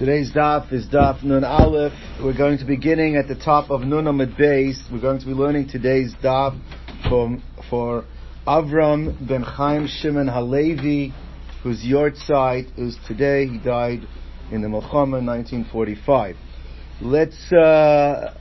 Today's daf is daf Nun Aleph. We're going to be beginning at the top of Nun Amud Beis. We're going to be learning today's daf from, for Avram ben Chaim Shimon Halevi, whose yahrzeit is today. He died in the Milchama in 1945. Let's, uh,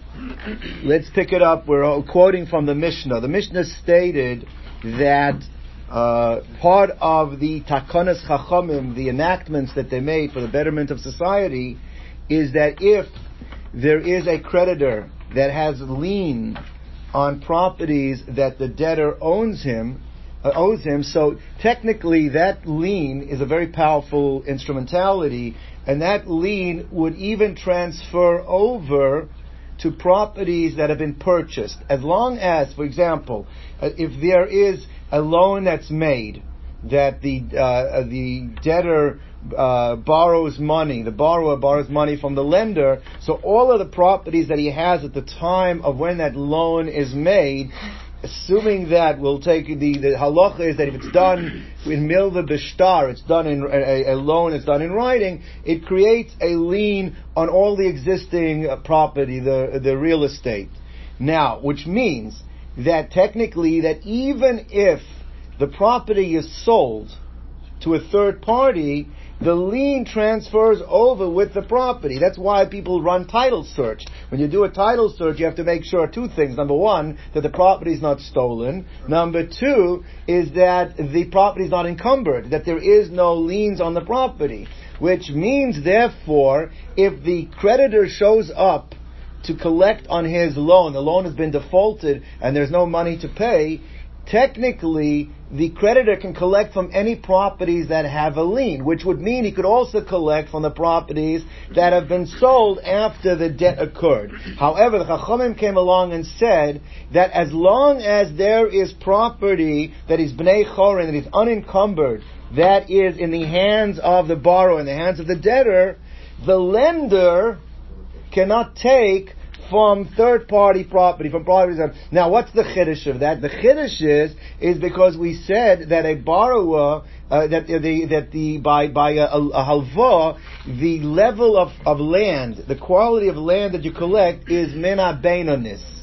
let's pick it up. We're quoting from the Mishnah. The Mishnah stated that uh, part of the takanas chachamim, the enactments that they made for the betterment of society, is that if there is a creditor that has lien on properties that the debtor owns him, uh, owes him, so technically that lien is a very powerful instrumentality, and that lien would even transfer over to properties that have been purchased. As long as, for example, uh, if there is a loan that's made that the uh, the debtor uh, borrows money, the borrower borrows money from the lender, so all of the properties that he has at the time of when that loan is made, assuming that we'll take the, the halacha is that if it's done in milva bishtar, it's done in a, a, loan, it's done in writing, it creates a lien on all the existing property, the the real estate. Now, which means that technically that even if the property is sold to a third party, the lien transfers over with the property. That's why people run title search. When you do a title search, you have to make sure two things. Number one, that the property is not stolen. Number two is that the property is not encumbered, that there is no liens on the property. Which means, therefore, if the creditor shows up to collect on his loan, the loan has been defaulted and there's no money to pay, technically the creditor can collect from any properties that have a lien, which would mean he could also collect from the properties that have been sold after the debt occurred. However, the Chachamim came along and said that as long as there is property that is bnei chorin, that is unencumbered, that is in the hands of the borrower, in the hands of the debtor, the lender cannot take from third party property, from properties. Now, what's the chiddush of that? The chiddush is is because we said that a borrower uh, that the that the by by a, a halva the level of, of land, the quality of land that you collect is mena beinonis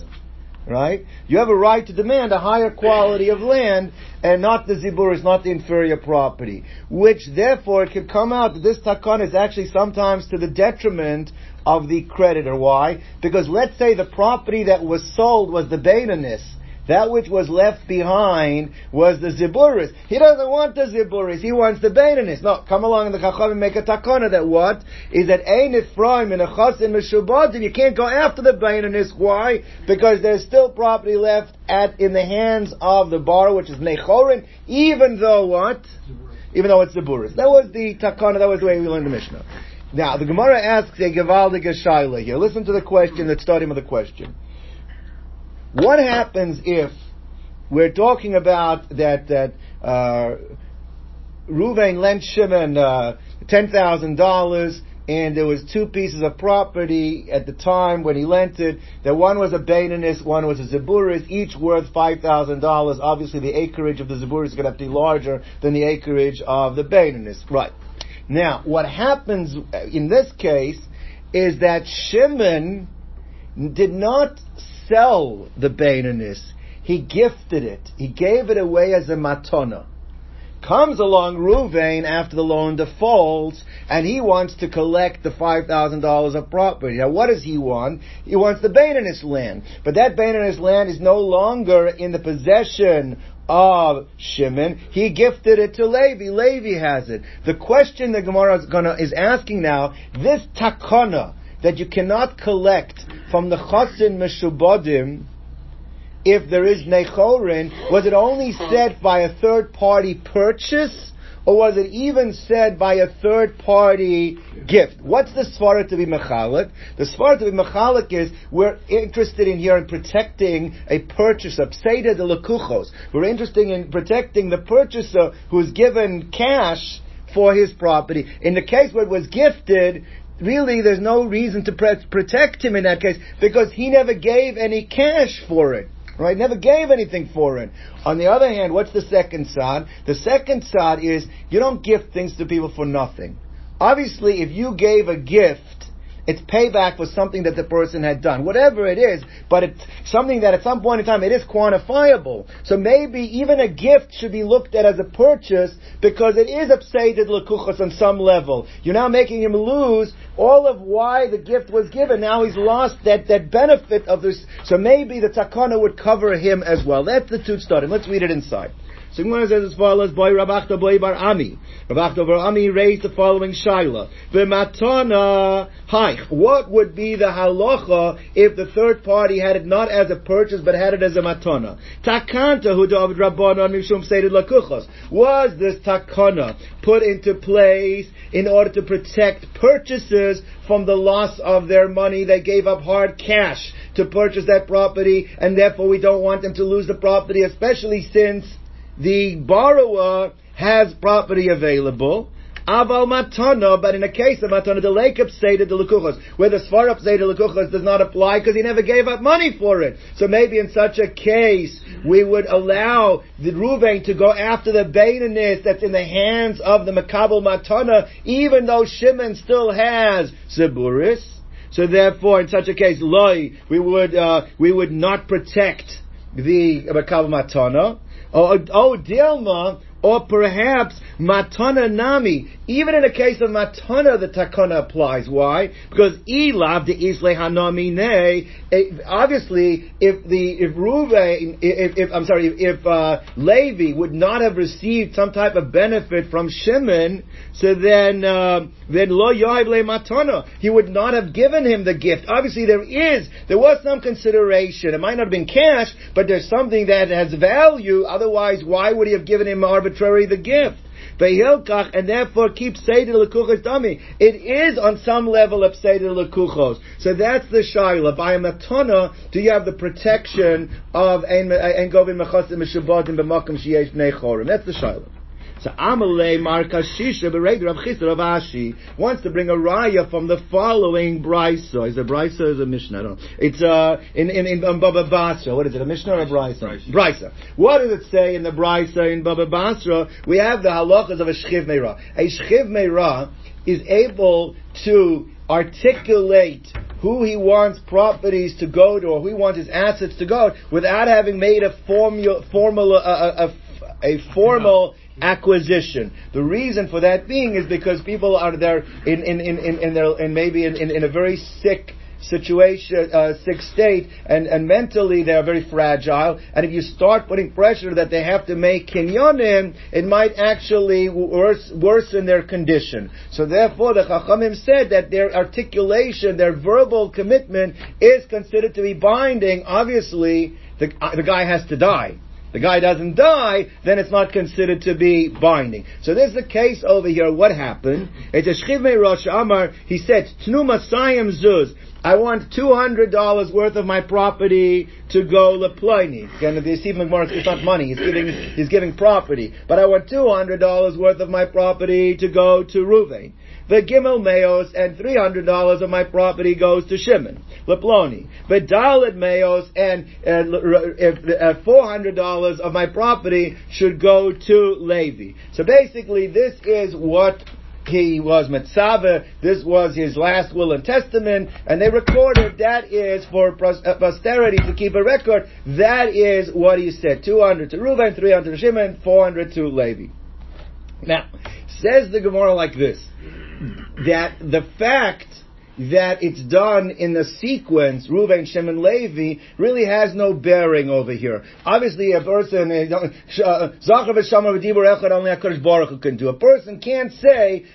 right? You have a right to demand a higher quality of land and not the zibur is not the inferior property. Which therefore it could come out that this takan is actually sometimes to the detriment of the creditor. Why? Because let's say the property that was sold was the Betanis. That which was left behind was the ziburis. He doesn't want the ziburis. He wants the betanis. No, come along in the chacham and make a takana that what is that ein ifraim in a chasim and you can't go after the betanis. Why? Because there's still property left at in the hands of the bar, which is nechorin, even though what? Even though it's ziburis. That was the takana. That was the way we learned the Mishnah. Now, the Gemara asks a Gevaldige Shaila here. Listen to the question, the starting with the question. What happens if we're talking about that, that, uh, Ruvain lent Shimon, uh, $10,000 and there was two pieces of property at the time when he lent it. That one was a Betanis, one was a Zaburis, each worth five thousand dollars. Obviously, the acreage of the Zaburis is going to have to be larger than the acreage of the Betanis. Right. Now, what happens uh, in this case is that Shimon did not sell the Betanis. He gifted it. He gave it away as a matona. Comes along Ruvain after the loan defaults, and he wants to collect the five thousand dollars of property. Now, what does he want? He wants the Betanis land, but that Betanis land is no longer in the possession of Shimon. He gifted it to Levi. Levi has it. The question the Gemara is, gonna, is asking now, this takana that you cannot collect from the chasin meshubadim, if there is nechorin, was it only said by a third party purchase? Or was it even said by a third party gift? What's the svara to be mechalik? The svara to be mechalik is we're interested in here in protecting a purchaser, pseida de lekuchos. We're interested in protecting the purchaser who's given cash for his property. In the case where it was gifted, really there's no reason to protect him in that case because he never gave any cash for it. Right? Never gave anything for it. On the other hand, what's the second side? The second side is you don't give things to people for nothing. Obviously, if you gave a gift it's payback for something that the person had done. Whatever it is, but it's something that at some point in time it is quantifiable. So maybe even a gift should be looked at as a purchase because it is upsated lekuchas on some level. You're now making him lose all of why the gift was given. Now he's lost that, that benefit of this. So maybe the takana would cover him as well. That's the two starting. Let's read it inside. So Gemara says as follows, Boy Rabachta Boy Bar Ami. Rabachta Bar Ami raised the following shaila. V'matana haich. What would be the halacha if the third party had it not as a purchase but had it as a matana? Takanta hu David Rabbanon mishum seided lakuchos. Was this takana put into place in order to protect purchasers from the loss of their money? They gave up hard cash to purchase that property and therefore we don't want them to lose the property, especially since the borrower has property available, Aval matana, but in a case of matana, the lekep seder the lekuchos, where the svarap seder lekuchos does not apply because he never gave up money for it. So maybe in such a case, we would allow the Ruvain to go after the Bainanis that's in the hands of the Makabal matana, even though Shimon still has Ziburis. So therefore, in such a case, loy, we would, uh, we would not protect the Makabal matana. Oh, oh, Dilma, or perhaps matana nami. Even in the case of matana, the takana applies. Why? Because ilav de isle hanami ne. Eh, obviously, if the if Ruve, if, if I'm sorry, if uh, Levi would not have received some type of benefit from Shimon, so then uh, then lo yoiv le matana, he would not have given him the gift. Obviously, there is there was some consideration. It might not have been cash, but there's something that has value. Otherwise, why would he have given him arbitrary the gift? The Hilkah and therefore keep Seder Lekuchos dummy. It is on some level of Seder Lekuchos. So that's the Shaila. By a matana, do you have the protection of Ein Govin Mechasim Meshubadim B'Makom Sheyesh Nechorim? That's the Shaila. So Amalei Mar Kashisha Beregder of Chisar of Ashi wants to bring a raya from the following brisa. Is it brisa or is it Mishnah? I don't know. It's uh in in, in Baba Basra. What is it? A Mishnah or a brisa? Brisa. What does it say in the brisa in Baba Basra? We have the halachas of a shchiv meira. A shchiv meira is able to articulate who he wants properties to go to or who he wants his assets to go without having made a formula, formula a, a, a formal acquisition. The reason for that being is because people are there in in in in, in, their, in maybe in, in, in a very sick situation, uh, sick state, and, and mentally they are very fragile. And if you start putting pressure that they have to make kinyonim, it might actually worse, worsen their condition. So therefore, the Chachamim said that their articulation, their verbal commitment, is considered to be binding. Obviously, the, the guy has to die the guy doesn't die, then it's not considered to be binding. So there's the case over here. What happened? It's a Shchivme Rosh Amar. He said, Tnu Masayim Zuz. I want two hundred dollars worth of my property to go leploni. Again, the Stephen McMorris, it's not money. He's giving he's giving property, but I want two hundred dollars worth of my property to go to Ruvain. The Gimel Meos and three hundred dollars of my property goes to Shimon leploni. The Dalit Meos and uh, four hundred dollars of my property should go to Levi. So basically, this is what he was Metzava, this was his last will and testament, and they recorded that is for uh, posterity to keep a record, that is what he said. 200 to Reuben, 300 to Shimon, 400 to Levi. Now, says the Gemara like this, that the fact that it's done in the sequence, Reuven, Shimon, Levi, really has no bearing over here. Obviously, a person, uh, only Baruch can do. A person can't say,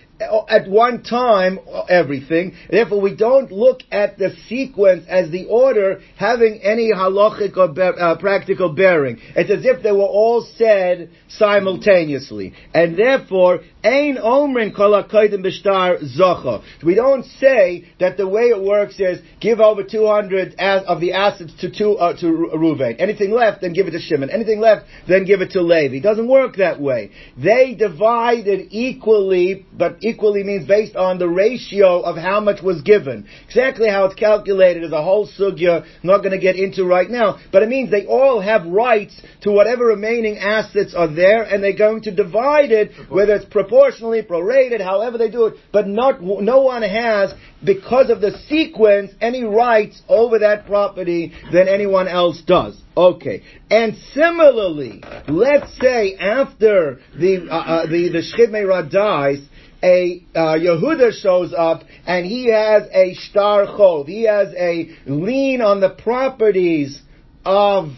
at one time everything. Therefore, we don't look at the sequence as the order having any halachic or be- uh, practical bearing. It's as if they were all said simultaneously, and therefore, ein omrin zocha. We don't say that the way it works is give over two hundred of the assets to two uh, to Ruvain. Anything left, then give it to Shimon. Anything left, then give it to Levi. It doesn't work that way. They divided equally, but equally means based on the ratio of how much was given. Exactly how it's calculated is a whole sugya, I'm not going to get into right now, but it means they all have rights to whatever remaining assets are there, and they're going to divide it, whether it's proportionally, prorated, however they do it, but not, no one has, because of the sequence, any rights over that property than anyone else does. Okay. And similarly, let's say after the, uh, uh, the, the Shchid dies, a uh, Yehuda shows up and he has a star chov. He has a lien on the properties of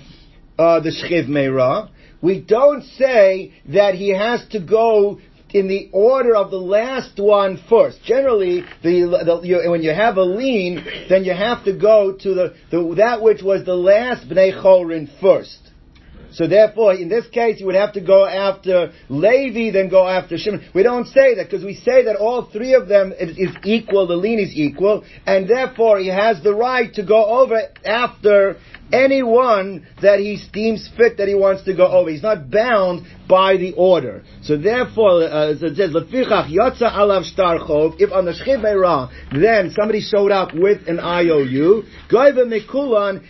uh, the Shchiv Meira. We don't say that he has to go in the order of the last one first. Generally, the, the you, when you have a lien, then you have to go to the, the that which was the last bnei chorin first. So therefore, in this case, you would have to go after Levi, then go after Shimon. We don't say that because we say that all three of them is, is, equal, the lien is equal, and therefore he has the right to go over after anyone that he deems fit that he wants to go over. He's not bound by the order. So therefore, uh, it says, if on the Shchiv then somebody showed up with an IOU,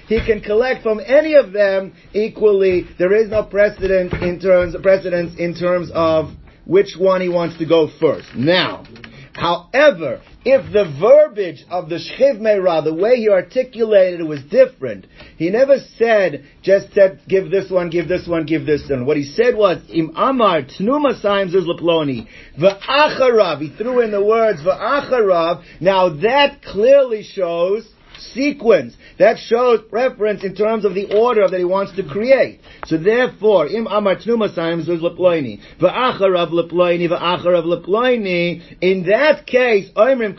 he can collect from any of them equally. There is no precedent in terms, precedence in terms of which one he wants to go first. Now, However, if the verbiage of the Shchiv Meira, the way he articulated it was different, he never said, just said, give this one, give this one, give this one. What he said was, Im Amar Tnuma Saims is Laploni, V'acharav, he threw in the words V'acharav, now that clearly shows sequence. That shows preference in terms of the order that he wants to create. So therefore, im amar tnumasayim zuz leploini, leploini, leploini, in that case, oimrim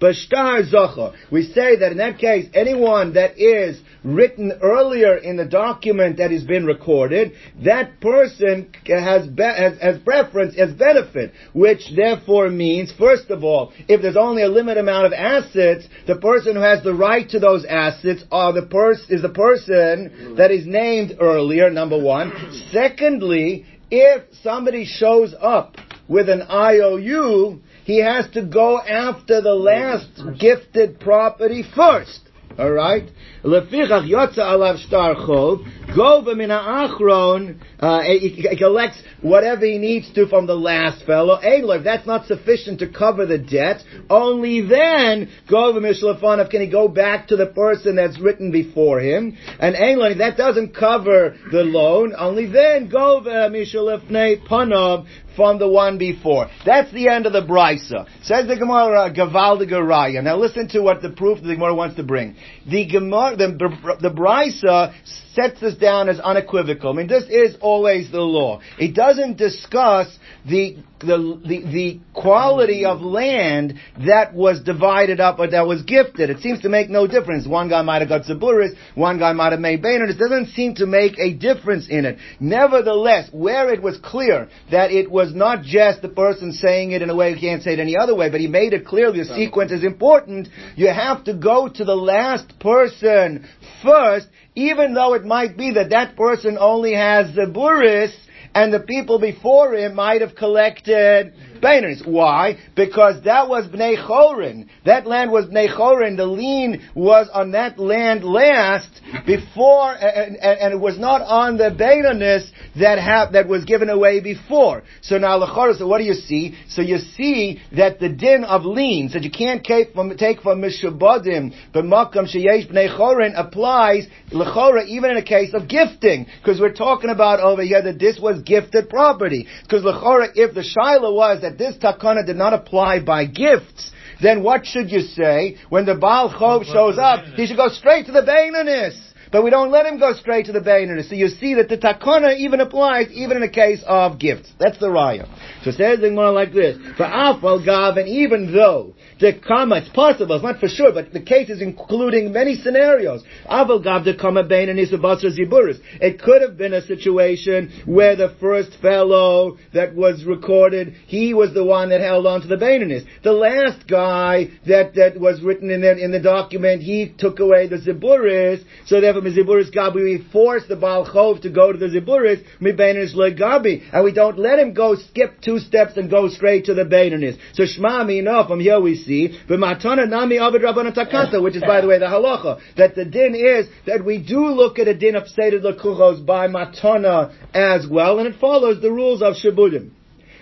b'shtar. We say that in that case, anyone that is written earlier in the document that has been recorded, that person has, be, has, has preference, has benefit, which therefore means, first of all, if there's only a limited amount of assets, the person who has the right to those assets are the pers- is the person that is named earlier, number one. Secondly, if somebody shows up with an IOU, he has to go after the last gifted property first. All right. Lefichach yotza alav shtar chov. Gova min ha'achron. Uh, he collects whatever he needs to from the last fellow. If that's not sufficient to cover the debt, only then gova mishlafanav can he go back to the person that's written before him. And Ein that doesn't cover the loan. Only then gova mishlafnei panav from the one before. That's the end of the brisa. Says the Gemara, Gavaldiga Raya. Now listen to what the proof the Gemara wants to bring. The Gemara, the, the, the brisa sets this down as unequivocal. I mean, this is always the law. It doesn't discuss the, the, the, the, quality of land that was divided up or that was gifted. It seems to make no difference. One guy might have got Zaburis, one guy might have made Bainer. It doesn't seem to make a difference in it. Nevertheless, where it was clear that it was not just the person saying it in a way you can't say it any other way, but he made it clear the sequence is important, you have to go to the last person first, even though it might be that that person only has the buris, and the people before him might have collected Bainers. Why? Because that was Bnei Chorin. That land was Bnei Chorin. The lien was on that land last before, and, and, and it was not on the Bainerness that ha- that was given away before. So now Lechora, so what do you see? So you see that the din of liens, that you can't take from, take from Mishabodim, but Makam Sheyesh Bnei Chorin applies Lechora even in a case of gifting. Because we're talking about over here that this was gifted property. Because Lechora, if the Shiloh was that this takana did not apply by gifts, then what should you say? When the Baal Chov shows up, he should go straight to the Bainanis. But we don't let him go straight to the Bainanis. So you see that the takana even applies even in a case of gifts. That's the raya. So it says the more like this. For Afal Gav, and even though the kama, it's possible, it's not for sure, but the case is including many scenarios. Aval the kama bain and ziburis. It could have been a situation where the first fellow that was recorded, he was the one that held on to the bainanis. The last guy that, that was written in the, in the document, he took away the ziburis, so therefore miziburis gabi, we force the Baal Chov to go to the ziburis, mibeinish legabi, and we don't let him go skip two steps and go straight to the beininis. So Shema enough. from here we see, matana nami avid rabbanan takanta, which is by the way the halacha, that the din is that we do look at a din of Seder Lekuchos by matana as well, and it follows the rules of Shibudim.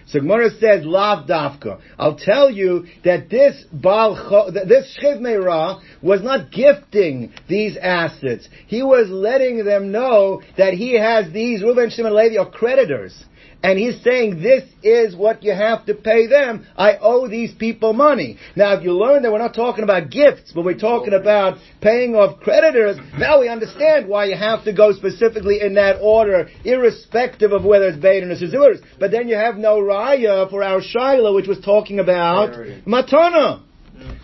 So Gemara says, Lav Dafka. I'll tell you that this Baal, this Shchiv Meirah was not gifting these assets. He was letting them know that he has these Reuben, Shimon, Levi are creditors and he's saying this is what you have to pay them. I owe these people money. Now, if you learn that we're not talking about gifts, but we're talking about paying off creditors, now we understand why you have to go specifically in that order, irrespective of whether it's Beit or Sizuris. But then you have no raya for our Shiloh, which was talking about Matana.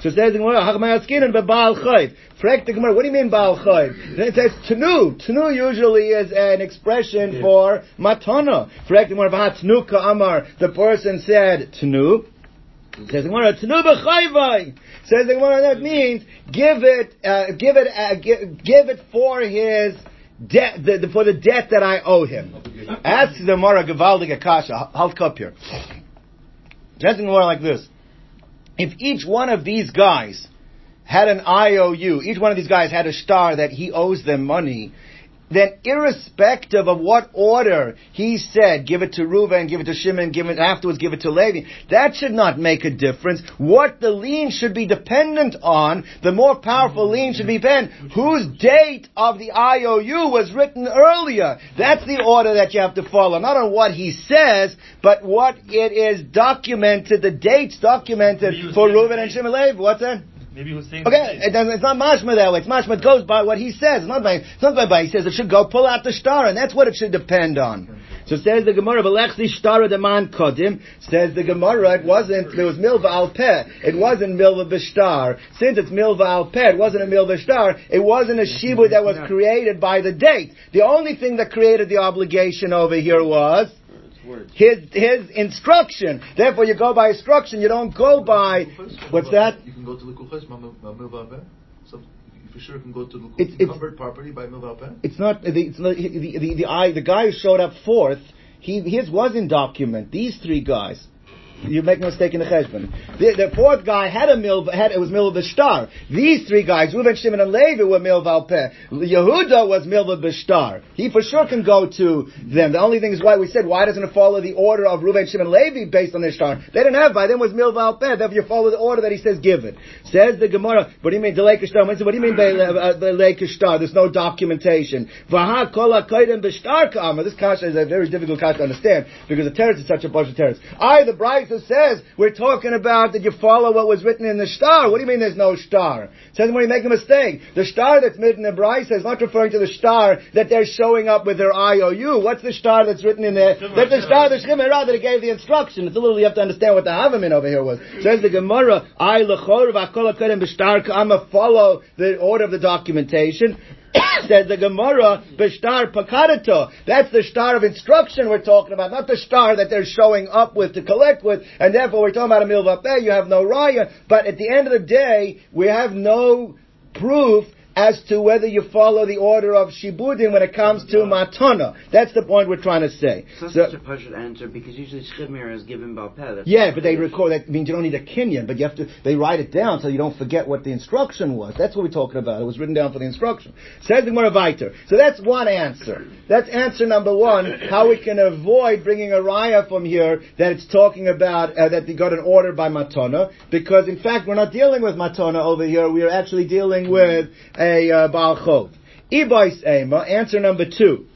So it says in Gemara, Hachmayaskin and Baal Chayv. Frek the Gemara, what do you mean Baal Chayv? Then it says Tanu. Tanu usually is an expression yeah. for Matana. Frek the Gemara, Vahatnuka Amar, the person said Tanu. Says the Gemara, Tanu b'chayvai. Says the Gemara, that means give it, uh, give it, uh, give, give it for his debt, the, the, for the debt that I owe him. Ask the Gemara Gavaldig Akasha. Halt cup here. Says the Gemara like this if each one of these guys had an IOU, each one of these guys had a star that he owes them money, then irrespective of what order he said, give it to Reuven, give it to Shimon, give it afterwards, give it to Levi, that should not make a difference. What the lien should be dependent on, the more powerful lien should be dependent, whose date of the IOU was written earlier. That's the order that you have to follow, not on what he says, but what it is documented, the dates documented for Reuven and Shimon Levi. What's that? Maybe he was saying. Okay, it doesn't, it's not mashma that way. It's mashma. It goes by what he says. It's not by. It's not by. by He says it should go pull out the star, and that's what it should depend on. So says the Gemara, "Belechli star the man kodim." Says the Gemara, it wasn't. There was milva al peh. It wasn't milva b'star. Since it's milva al peh, it wasn't a milva star. It wasn't a shibu that was created by the date. The only thing that created the obligation over here was his his instruction. Therefore, you go by instruction. You don't go by what's that? You can go to the So for sure can go to the it's, it's, property by Milvapen. It's not the it's not, the, the, the, the, the guy who showed up fourth. He his was in document. These three guys you make a mistake in the cheshbon. The, the, fourth guy had a mil, had, it was mil b'shtar. These three guys, Reuven, Shimon, and Levi were mil valpeh. Yehuda was mil b'shtar. He for sure can go to them. The only thing is why we said, why doesn't it follow the order of Reuven, Shimon, Levi based on their star? They didn't have by them was mil valpeh. Therefore you follow the order that he says give it. Says the Gemara, what do you mean, the delay kishtar? What do you mean, delay uh, uh, kishtar? There's no documentation. Vaha kol ha-koidem b'shtar ka'amah. This kasha is a very difficult kasha to understand because the teretz is such a bunch of teretz. I, the bride, says we're talking about that you follow what was written in the star. What do you mean there's no star? It says when you make a mistake, the star that's written in the brisa is not referring to the star that they're showing up with their IOU. What's the star that's written in there? That's the star, the Shemera that gave the instruction. It's a little, you have to understand what the Havamin over here was. It says the Gemara, I lechor v'akol b'shtar ka'ama follow the order of the documentation. says the Gemara, Bishtar Pakadato. That's the star of instruction we're talking about, not the star that they're showing up with to collect with, and therefore we're talking about a milvapeh, you have no raya, but at the end of the day, we have no proof as to whether you follow the order of Shibudim when it comes to Matana. That's the point we're trying to say. So, so such a partial answer because usually Shchimir is given Balpeh. Yeah, but they record that means you don't need a Kenyan, but you have to they write it down so you don't forget what the instruction was. That's what we're talking about. It was written down for the instruction. Says the Weiter. So that's one answer. That's answer number one, how we can avoid bringing a raya from here that it's talking about uh, that they got an order by Matana, because in fact we're not dealing with Matana over here, we are actually dealing with a uh, Baal Chov. Ibais Ema, answer number two.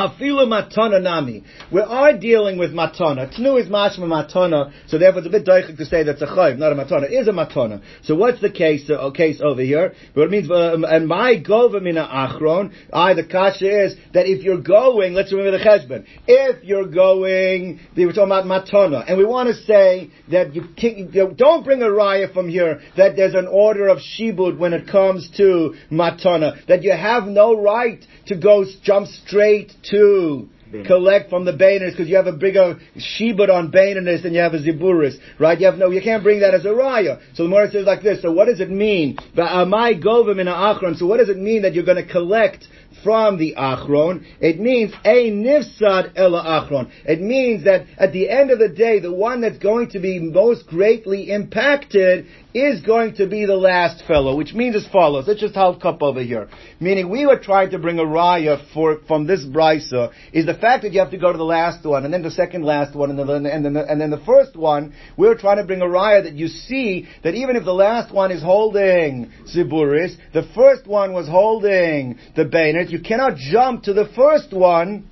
Afilu matana nami. We are dealing with matana. Tnu is mashma matana, so therefore it's a bit daichik to say that's a chayv, not a matana. Is a matana. So what's the case uh, case over here? But it means um, and my gova mina achron. I the kasha is that if you're going, let's remember the cheshbon. If you're going, they were talking about matana, and we want to say that you, can, you don't bring a raya from here that there's an order of shibud when it comes to matana that you have no right to go jump straight to collect from the Bainis because you have a bigger shibud on Bainis than you have a Ziburis, right? You have no, you can't bring that as a raya. So the Gemara says like this. So what does it mean? Amai govim in achron. So what does it mean that you're going to collect from the achron? It means a nifsad ela achron. It means that at the end of the day, the one that's going to be most greatly impacted is going to be the last fellow, which means as follows. Let's just hold cup over here. Meaning we were trying to bring a raya for, from this brisa is the fact that you have to go to the last one and then the second last one and then, and then, the, and then the first one. We were trying to bring a raya that you see that even if the last one is holding Ziburis, the first one was holding the Bainet, you cannot jump to the first one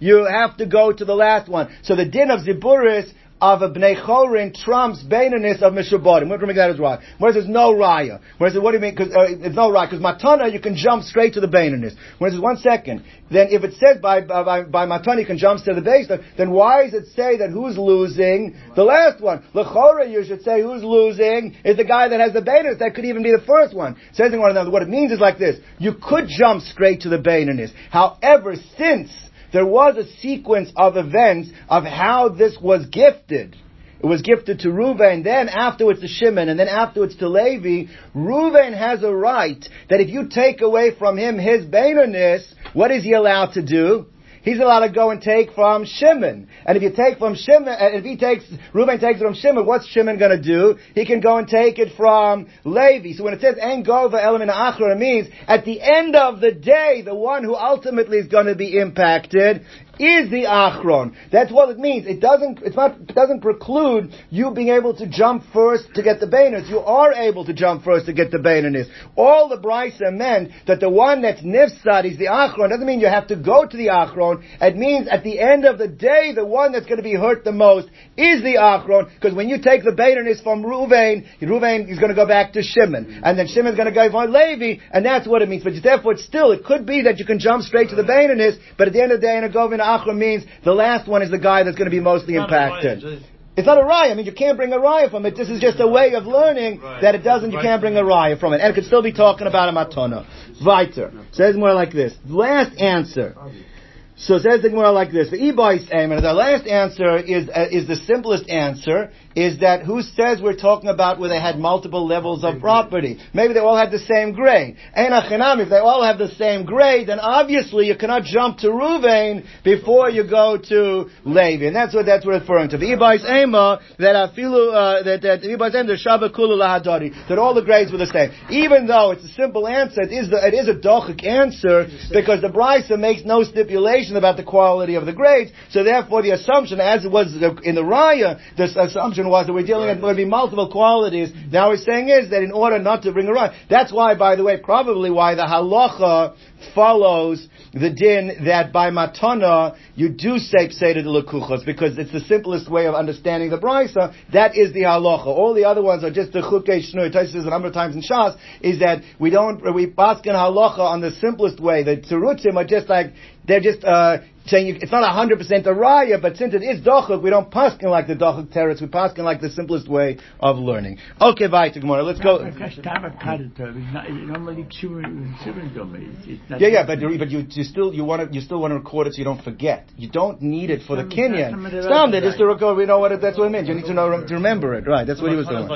you have to go to the last one. So the din of Ziburis of a Bnei Chorin trumps Bainanis of Mishabodim. We're going to make that as right. Whereas there's no Raya. Whereas, what do you mean? Cause, uh, it's no Raya. Because Matana, you can jump straight to the Bainanis. Whereas, one second. Then if it says by, by, by Matana you can jump to the base, then why does it say that who's losing? The last one. Lechora, you should say who's losing is the guy that has the Bainanis. That could even be the first one. Says one another. What it means is like this. You could jump straight to the Bainanis. However, since there was a sequence of events of how this was gifted. It was gifted to Reuven, then afterwards to Shimon, and then afterwards to Levi. Reuven has a right that if you take away from him his Bainerness, what is he allowed to do? He's allowed to go and take from Shimon. And if you take from Shimon, if he takes, Reuben takes it from Shimon, what's Shimon going to do? He can go and take it from Levi. So when it says En Gova element Achra, it means at the end of the day, the one who ultimately is going to be impacted is the achron. That's what it means. It doesn't, it's not, it doesn't preclude you being able to jump first to get the bainas. You are able to jump first to get the bainas. All the brisa meant that the one that's nifsad is the achron. Doesn't mean you have to go to the achron. It means at the end of the day, the one that's going to be hurt the most is the achron. Because when you take the bainas from Ruvain, Ruvain is going to go back to Shimon, and then Shimon's going to go from Levi, and that's what it means. But therefore, still, it could be that you can jump straight to the bainas, but at the end of the day, in a govin Achra means the last one is the guy that's going to be mostly impacted. It's not a raya. I mean, you can't bring a raya from it. This is just a way of learning that it doesn't. You can't bring a raya from it, and it could still be talking about a matona. Weiter says more like this. Last answer. So it says the Gemara like this: The e-boys and the last answer is uh, is the simplest answer is that who says we're talking about where they had multiple levels of property? Maybe they all had the same grade. If they all have the same grade, then obviously you cannot jump to Ruvain before you go to Levi. And that's what that's referring to. The Ibais Ema, that afilu, uh, that, that Ibais Ema, the Shabbat Lahadari, that all the grades were the same. Even though it's a simple answer, it is, the, it is a dochik answer, because the Brisa makes no stipulation about the quality of the grades, so therefore the assumption, as it was in the Raya, the assumption was that we're dealing with going to be multiple qualities. Now we're saying is that in order not to bring a run, that's why, by the way, probably why the halacha follows the din that by matana you do say pseudo de lekuchos because it's the simplest way of understanding the brisa. That is the halacha. All the other ones are just the chukei shnui. says a number of times in Shas is that we don't we paskin halacha on the simplest way. The tzerutzim are just like they're just uh, saying you, it's not hundred percent a raya, but since it is dochuk, we don't paskin like the dochuk teretz. We paskin like the simplest way of learning. Okay, bye, Gemara. Let's go. Yeah, yeah, but but you, you still you want to you still want to record it so you don't forget. You don't need it for the kinyan. Stop there, just to record. We know what it, that's what it means. You need to know to remember it, right? That's what he was doing.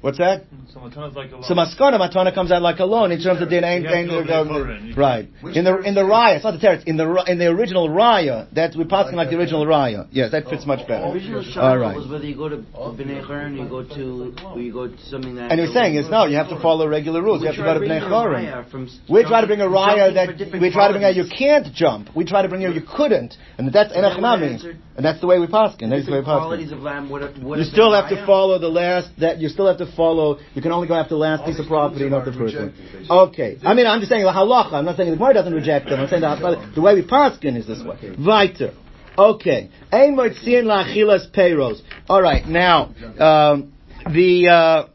What's that? So matana like. So maskana matana comes out like a loan in terms of the ain't right in the in the raya. It's not the teretz in the in the original raya. That's we're passing like the original raya. Yes, that fits much better. original All right. was whether you go to Bnei Chorin, you go to or you go to something that. And you're saying is no, you have to follow regular rules. You have to go to Bnei Chorin. We try to bring a raya that we try to bring out you can't jump. We try to bring out you couldn't, and that's enachnami, and that's the way we pass. And that's the way we pass. You still have to follow the last that you still have to follow. You can only go after the last piece of property, not the first one. Okay. I mean, I'm just saying the halacha. I'm not saying the Gemara doesn't reject them. I'm saying the, the way we paskin is this way. Weiter. Okay. Ein moitzian la'achilas peiros. All right. Now, um, the. Uh,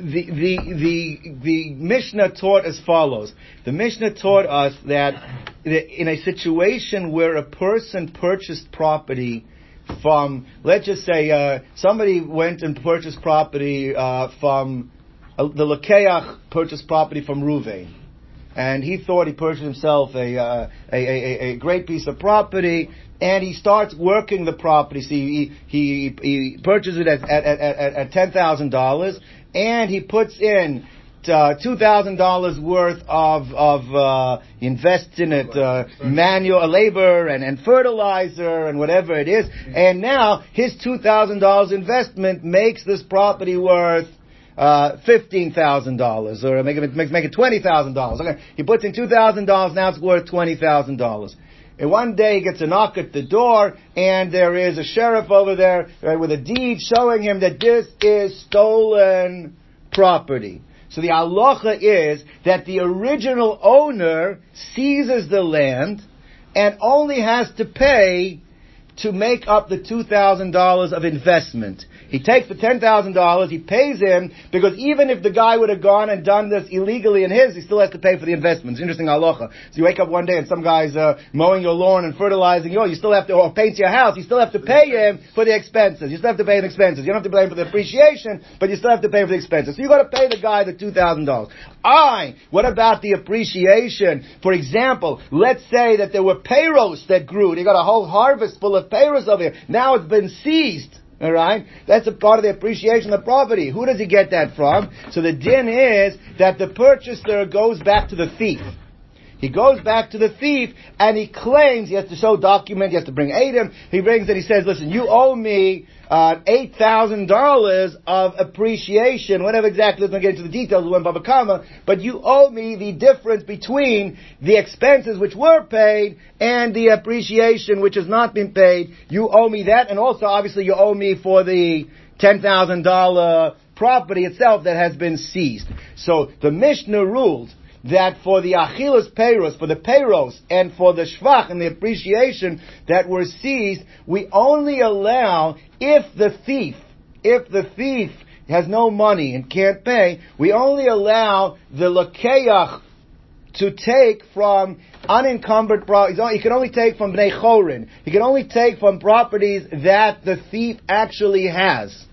the, the, the, the Mishnah taught as follows. The Mishnah taught us that in a situation where a person purchased property from, let's just say, uh, somebody went and purchased property uh, from uh, the Lakeach purchased property from Ruvain, and he thought he purchased himself a, uh, a, a, a, great piece of property, and he starts working the property. See, he, he, he purchases it at, at, at, at $10,000, and he puts in uh, two thousand dollars worth of of uh, invests in it, uh, manual labor and, and fertilizer and whatever it is, and now his two thousand dollars investment makes this property worth uh, fifteen thousand dollars, or make it make, make it twenty thousand dollars. Okay, he puts in two thousand dollars, now it's worth twenty thousand dollars. And one day he gets a knock at the door, and there is a sheriff over there right, with a deed showing him that this is stolen property. So the halacha is that the original owner seizes the land and only has to pay to make up the $2,000 of investment. He takes the $10,000, he pays him, because even if the guy would have gone and done this illegally in his, he still has to pay for the investment. It's interesting halacha. So you wake up one day and some guy's uh, mowing your lawn and fertilizing you, you still have to, or paint your house, you still have to pay him for the expenses. You still have to pay the expenses. You don't have to pay for the appreciation, but you still have to pay for the expenses. So you gotta pay the guy the $2,000. I, what about the appreciation? For example, let's say that there were payros that grew, you got a whole harvest full of payros over here. Now it's been seized. All right, that's a part of the appreciation of the property. Who does he get that from? So the din is that the purchaser goes back to the thief. He goes back to the thief and he claims he has to show document, he has to bring Adam. He brings it, he says, listen, you owe me uh, $8,000 of appreciation, whatever exactly, let's not get into the details of when Baba Kama, but you owe me the difference between the expenses which were paid and the appreciation which has not been paid. You owe me that, and also obviously you owe me for the $10,000 property itself that has been seized. So the Mishnah ruled that for the Achilles Peiros, for the Peiros, and for the Shvach and the appreciation that were seized, we only allow if the thief, if the thief has no money and can't pay, we only allow the Lakeach to take from unencumbered properties. He can only take from Bnei Chorin. He can only take from properties that the thief actually has.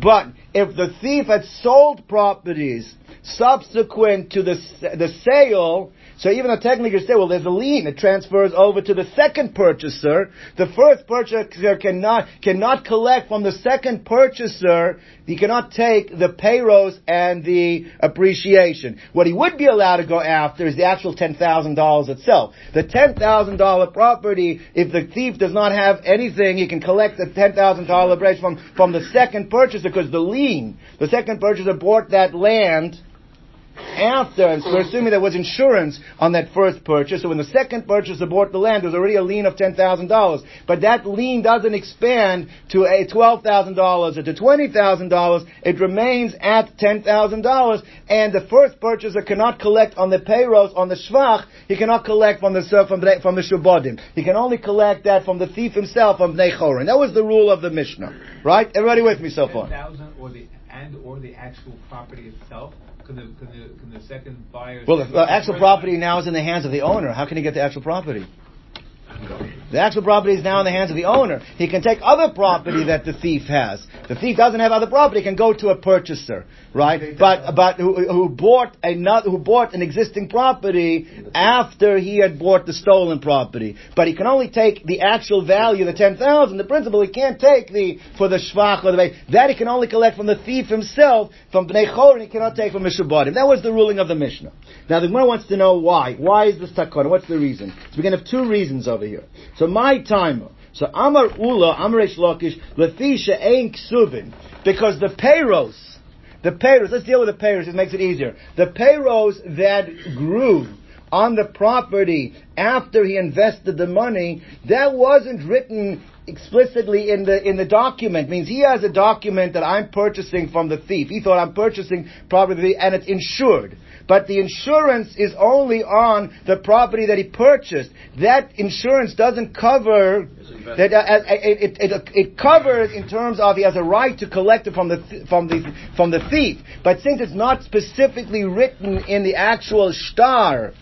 But if the thief had sold properties subsequent to the, the sale, so even though technically you say, well, there's a lien, it transfers over to the second purchaser. The first purchaser cannot cannot collect from the second purchaser. He cannot take the payros and the appreciation. What he would be allowed to go after is the actual ten thousand dollars itself. The ten thousand dollar property, if the thief does not have anything, he can collect the ten thousand dollar from from the second purchaser because the lien, the second purchaser bought that land after, so we're assuming there was insurance on that first purchase, so when the second purchaser bought the land, there was already a lien of $10,000. But that lien doesn't expand to a $12,000 or to $20,000. It remains at $10,000, and the first purchaser cannot collect on the payros, on the shvach, he cannot collect from the, from the, from the shubodim. He can only collect that from the thief himself, from Bnei. That was the rule of the Mishnah. Right? Everybody with me so far? or the, and or the actual property itself can the, can the, can the second buyer? Well, the actual property now is in the hands of the owner. How can he get the actual property? The actual property is now in the hands of the owner. He can take other property that the thief has. The thief doesn't have other property, He can go to a purchaser, right? But but who, who bought another who bought an existing property after he had bought the stolen property. But he can only take the actual value, the ten thousand. The principal, he can't take the for the shvach or the way. that he can only collect from the thief himself from bnei chor, and he cannot take from mishabadim. That was the ruling of the Mishnah. Now the Gemara wants to know why. Why is this takana? What's the reason? So we're going to have two reasons over here. So my timer. So Amar Ula, Amar Lakish, Lefisha Ein Ksuvin. Because the payros, the payros, let's deal with the payros, it makes it easier. The payros that grew on the property after he invested the money, that wasn't written explicitly in the in the document means he has a document that I'm purchasing from the thief. He thought I'm purchasing property and it's insured but the insurance is only on the property that he purchased. That insurance doesn't cover that uh, uh, it, it, it, it, covers in terms of he has a right to collect it from the from the from the thief. But since it's not specifically written in the actual star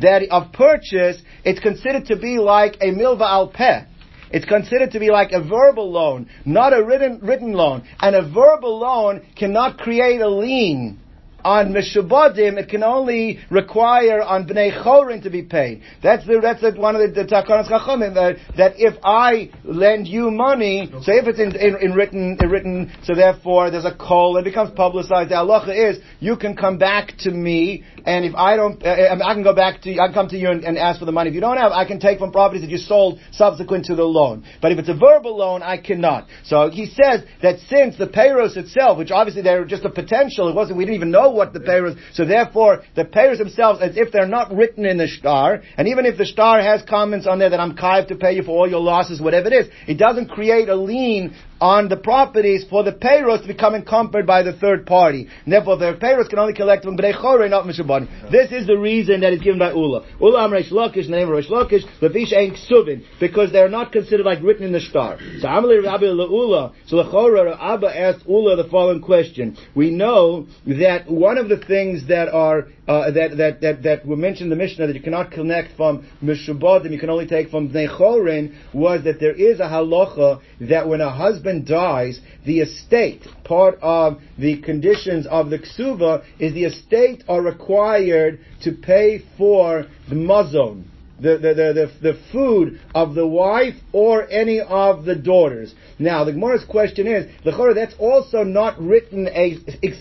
that of purchase, it's considered to be like a milva al peh. It's considered to be like a verbal loan, not a written, written loan. And a verbal loan cannot create a lien on Mishabadim, it can only require on Bnei Chorin to be paid. That's the, that's the, one of the, the Takanas Chachamim, uh, that if I lend you money, so if it's in, in, in written, in written, so therefore there's a call, it becomes publicized, the halacha is, you can come back to me, and if I don't, uh, I can go back to I can come to you and, and ask for the money. If you don't have, I can take from properties that you sold subsequent to the loan. But if it's a verbal loan, I cannot. So he says that since the payros itself, which obviously they're just a potential, it wasn't, we didn't even know what the payros, so therefore the payros themselves, as if they're not written in the star, and even if the star has comments on there that I'm kive to pay you for all your losses, whatever it is, it doesn't create a lien on the properties for the payros to become encumbered by the third party. And therefore, the payros can only collect from Bnei Chore, not Mishabani. This is the reason that is given by Ula. Ula Am Reish Lakish, the name of Reish Lakish, Levish Ein Ksuvin, because they're not considered like written in the star. So Amalei Rabbi Ula, so Lechora, Abba asked Ula the following question. We know that one of the things that are uh, that, that, that, that were mentioned in the Mishnah that you cannot connect from Mishubadim, you can only take from Bnei Chorin, was that there is a halacha that when a husband dies, the estate, part of the conditions of the ksuva, is the estate are required to pay for the mazon the, the, the, the, food of the wife or any of the daughters. Now, the Gemara's question is, the Khorah that's also not written a,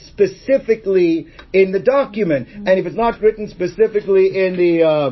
specifically in the document. And if it's not written specifically in the, uh,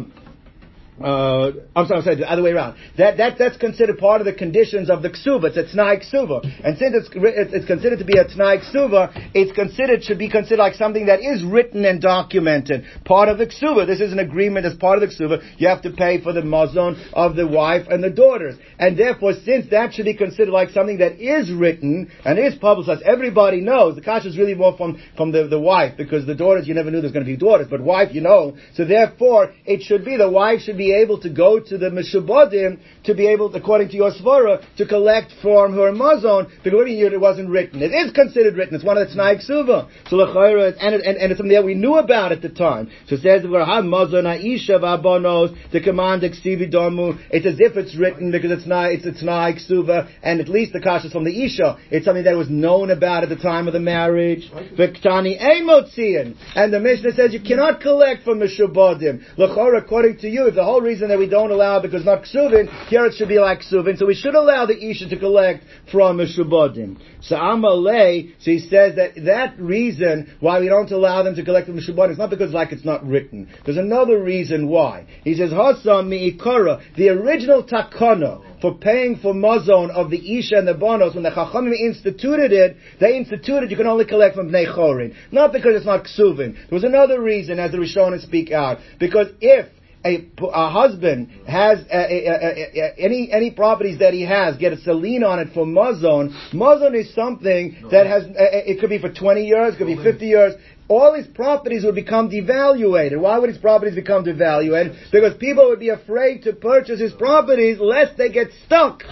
uh, I'm sorry, I'm sorry, the other way around. That, that, that's considered part of the conditions of the ksuva. It's a t'nai ksuva. And since it's, it's considered to be a t'nai ksuva, it's considered, should be considered like something that is written and documented. Part of the ksuva. This is an agreement as part of the ksuva. You have to pay for the mazon of the wife and the daughters. And therefore, since that should be considered like something that is written and is publicized, everybody knows. The kasha is really more from, from the, the wife, because the daughters, you never knew there's going to be daughters, but wife, you know. So therefore, it should be, the wife should be able to go to the Meshubadim to be able, according to your Svara, to collect from her Mazon, because it wasn't written. It is considered written. It's one of the Tanai Ksuva. So L'chayra, and, and, and it's something that we knew about at the time. So it says, Mazon Aisha Vabonos, the command Ksivi Domu. It's as if it's written because it's not, it's, it's Tanai Ksuva, and at least the Kash is from the Isha. It's something that was known about at the time of the marriage. Viktani Emotzian. And the Mishnah says you cannot collect from Meshubadim. L'chayra, according to you, if the whole reason that we don't allow because not ksuvin, here it should be like ksuvin, so we should allow the isha to collect from Meshubadim. So Amalei, so he says that that reason why we don't allow them to collect from Meshubadim is not because like it's not written. There's another reason why. He says, Hasam mi'ikara, the original takana, for paying for mazon of the Isha and the Bonos, when the Chachamim instituted it, they instituted you can only collect from Bnei Chorin. Not because it's not Ksuvin. There was another reason, as the Rishonim speak out. Because if a, a husband has a, a, any any properties that he has gets a lien on it for mazon. Mazon is something no. that has it could be for twenty years, it could be fifty years. All his properties would become devaluated. Why would his properties become devaluated? Because people would be afraid to purchase his properties lest they get stuck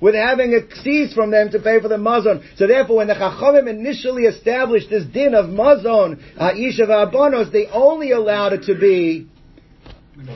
with having a cease from them to pay for the mazon. So therefore, when the Chachamim initially established this din of mazon, Aisha Abonos, they only allowed it to be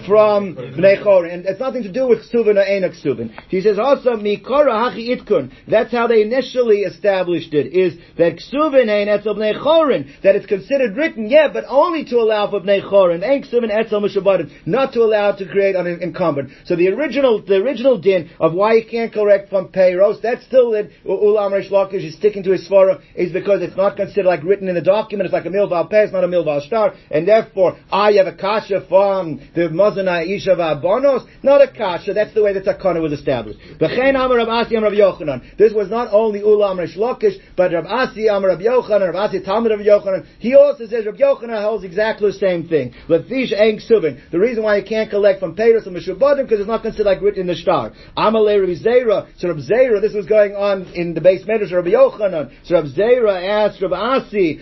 from Bnei and it's nothing to do with Ksuvin or Enak Ksuvin. He says also Mikora Hachi Itkun. That's how they initially established it. Is that Ksuvin Ein Etzel Bnei Chorin that it's considered written, yeah, but only to allow for Bnei Chorin. Ein Ksuvin Etzel Mishabadim, not to allow to create an incumbent. So the original the original din of why you can't correct from payros, that's still it. Ulam Reish Lakish is sticking to his svara is because it's not considered like written in the document. It's like a milval it's not a milval star, and therefore I have a kasha from the Mazan Isha Va'abonos, not a kasha. That's the way the takana was established. Amar Rav Asi Amar Rav Yochanan. This was not only Ula Amar Shlokish, but Rav Asi Amar Rav Yochanan, Rav Asi Talmud Rav Yochanan. He also says Rav Yochanan holds exactly the same thing. Lefish Eng Suvin. The reason why you can't collect from Peiros and Meshubadim because it's not considered like written in the star. Amalei Rav Zera. So Rav Zera, this was going on in the base medrash Rav Yochanan. So Rav Zera asked Rav Asi.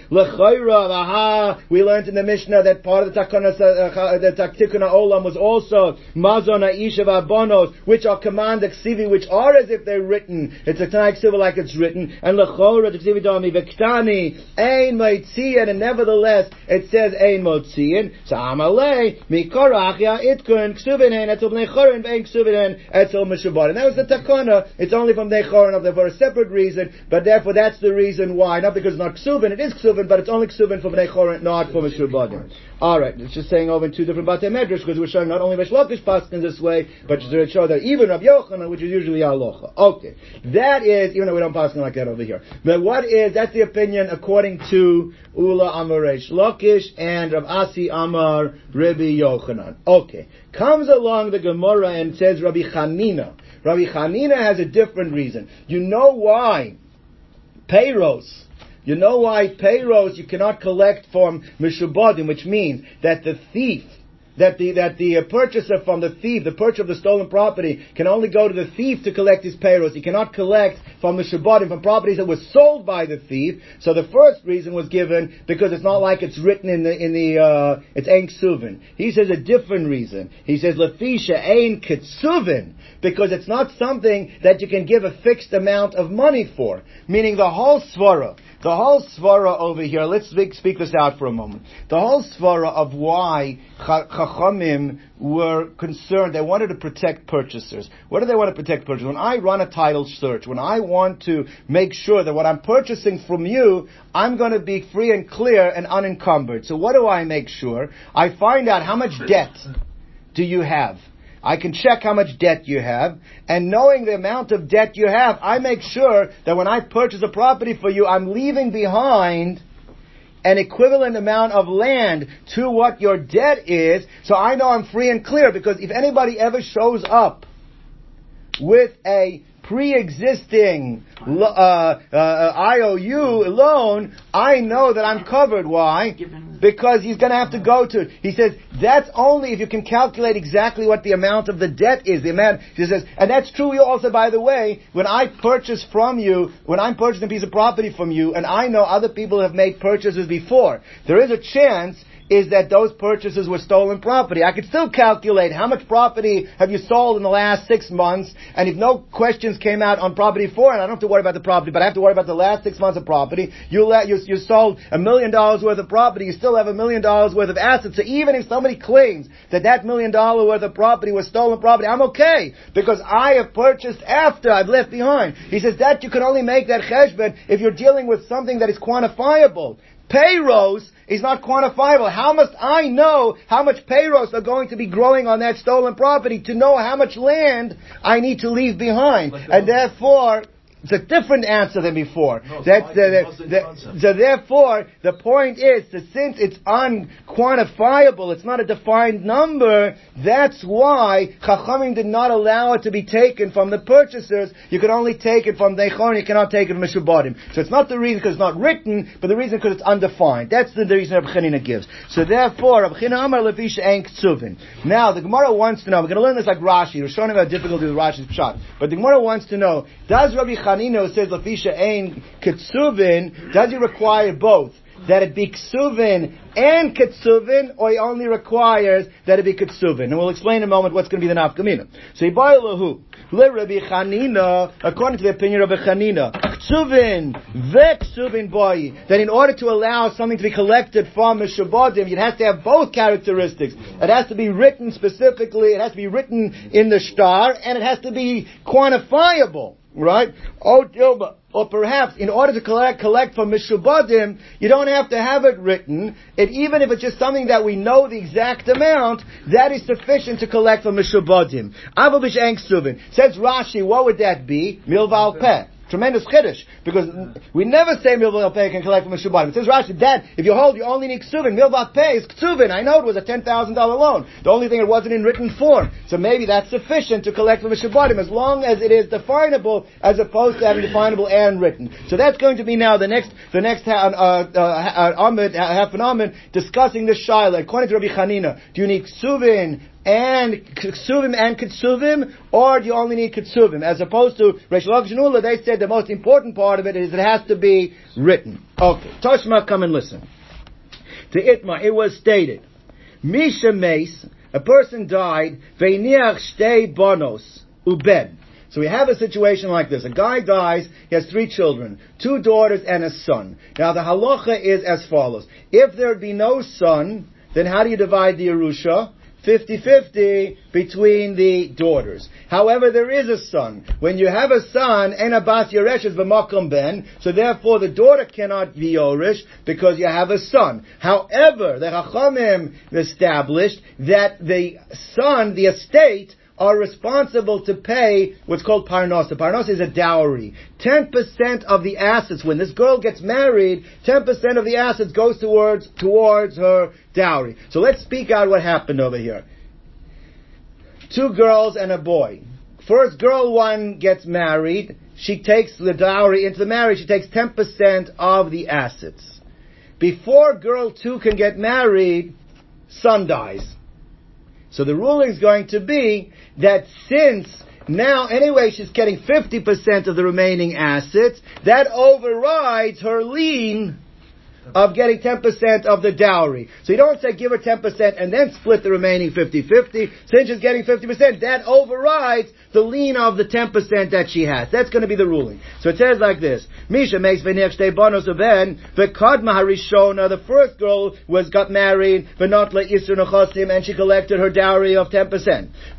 We learned in the Mishnah that part of the takana, uh, the taktikuna Olam was also Mazon Isha Abonos, which are command Ksivi, which are as if they're written. It's a Tanai Ksiva like it's written. And Lechora Ksivi Dami Vektani, Ein Maitzian, and nevertheless, it says Ein Motzian. So Amalei, Mikorachia, Itkun, Ksuvin, Etzel Bnei Chorin, Vein Ksuvin, Etzel Meshabar. And that was the Takana. It's only from Bnei Chorin, for a separate reason, but therefore that's the reason why. Not because it's not Ksuvin, it is Ksuvin, but it's only Ksuvin for Bnei Chorin, not for Meshabadim. Alright, it's just saying over in two different Bate Medrash, because we're showing not only Resh Lakish in this way, but to show that even Rabbi Yochanan, which is usually Alocha. Okay. That is, even though we don't pass like that over here. But what is, that's the opinion according to Ula Amaresh Lakish and Rav Asi Amar Rabbi Yochanan. Okay. Comes along the Gemara and says Rabbi Chanina. Rabbi Chanina has a different reason. You know why? Payros you know why payros you cannot collect from mishubadim, which means that the thief that the that the uh, purchaser from the thief, the purchaser of the stolen property, can only go to the thief to collect his payros. He cannot collect from the shabadim, from properties that were sold by the thief. So the first reason was given because it's not like it's written in the in the uh, it's ein ksuvin. He says a different reason. He says lefisha ein kitsuvin because it's not something that you can give a fixed amount of money for. Meaning the whole svara the whole svara over here, let's speak, speak, this out for a moment. The whole svara of why Chachamim were concerned, they wanted to protect purchasers. What do they want to protect purchasers? When I run a title search, when I want to make sure that what I'm purchasing from you, I'm going to be free and clear and unencumbered. So what do I make sure? I find out how much debt do you have? I can check how much debt you have, and knowing the amount of debt you have, I make sure that when I purchase a property for you, I'm leaving behind an equivalent amount of land to what your debt is, so I know I'm free and clear, because if anybody ever shows up with a pre-existing uh, uh, IOU loan, I know that I'm covered. Why? Because he's going to have to go to. It. He says that's only if you can calculate exactly what the amount of the debt is. The amount. He says, and that's true also. By the way, when I purchase from you, when I'm purchasing a piece of property from you, and I know other people have made purchases before, there is a chance is that those purchases were stolen property. I could still calculate how much property have you sold in the last six months, and if no questions came out on property four, and I don't have to worry about the property, but I have to worry about the last six months of property, you let, you, you sold a million dollars worth of property, you still have a million dollars worth of assets, so even if somebody claims that that million dollar worth of property was stolen property, I'm okay, because I have purchased after I've left behind. He says that you can only make that cheshbon if you're dealing with something that is quantifiable. Payros is not quantifiable. How must I know how much payros are going to be growing on that stolen property to know how much land I need to leave behind? And therefore, it's a different answer than before. No, That's the, the, the, so therefore, the point is that since it's unquantifiable, it's not a defined number, that's why Chachamim did not allow it to be taken from the purchasers. You can only take it from Deichon, you cannot take it from Mishubadim. So it's not the reason because it's not written, but the reason because it's undefined. That's the, reason Rabbi Chanina gives. So therefore, Rabbi Chanina Amar Levish Enk Tzuvin. Now, the Gemara wants to know, we're going to learn this like Rashi, we're showing about difficulty with Rashi's shot, but the Gemara wants to know, does Rabbi Chanino says Lafisha Ein Ketsuvin, does he require both? That it be Ksuvin and Ketsuvin, or he only requires that it be Ketsuvin? And we'll explain in a moment what's going to be the Nafkamina. So Yibayalahu, Le Rabbi Chanina, according to the opinion of Rabbi Chanina, Ksuvin, Veksuvin boy, that in order to allow something to be collected from a Shabbatim, it has to have both characteristics. It has to be written specifically, it has to be written in the star, and it has to be quantifiable. Right? Oh, or perhaps in order to collect, collect from Mishubadim, you don't have to have it written. It, even if it's just something that we know the exact amount, that is sufficient to collect from Mishubadim. Avabish Angsuvin. Says Rashi, what would that be? Milval Peh. Tremendous chiddush because we never say milvat pay can collect from a shubadim. It says Rashi that if you hold you only need ksuvin. Milvat pay is ksuvin. I know it was a ten thousand dollar loan. The only thing it wasn't in written form. So maybe that's sufficient to collect from a shubadim as long as it is definable as opposed to having definable and written. So that's going to be now the next the next uh, uh, uh, Amud, half an Amud discussing the shaila according to Rabbi Chanina. Do you need ksuvin and ksuvim and kitsuvim, or do you only need kitsuvim? As opposed to Reish Lakish they said the most important part of it is it has to be written. Okay, Toshma, come and listen. To Itma, it was stated, Misha Mace, a person died, veiniach shtei bonos, uben. So we have a situation like this. A guy dies, he has three children, two daughters and a son. Now the halacha is as follows. If there be no son, then how do you divide the Yerusha? 50-50 between the daughters. However, there is a son. When you have a son, en abbas yoresh is b'makom ben, so therefore the daughter cannot be yorish because you have a son. However, the Chachamim established that the son, the estate, are responsible to pay what's called parnasa. Parnasa is a dowry. 10% of the assets, when this girl gets married, 10% of the assets goes towards, towards her dowry. So let's speak out what happened over here. Two girls and a boy. First girl one gets married, she takes the dowry into the marriage, she takes 10% of the assets. Before girl two can get married, son dies. So the ruling is going to be that since now anyway she's getting 50% of the remaining assets, that overrides her lien of getting 10% of the dowry. So you don't say give her 10% and then split the remaining 50-50. Since she's getting 50%, that overrides the lien of the 10% that she has. That's going to be the ruling. So it says like this. Misha makes v'nech shtei bonos ben v'kadma harishona. The first girl was got married v'not le'isur nechosim and she collected her dowry of 10%.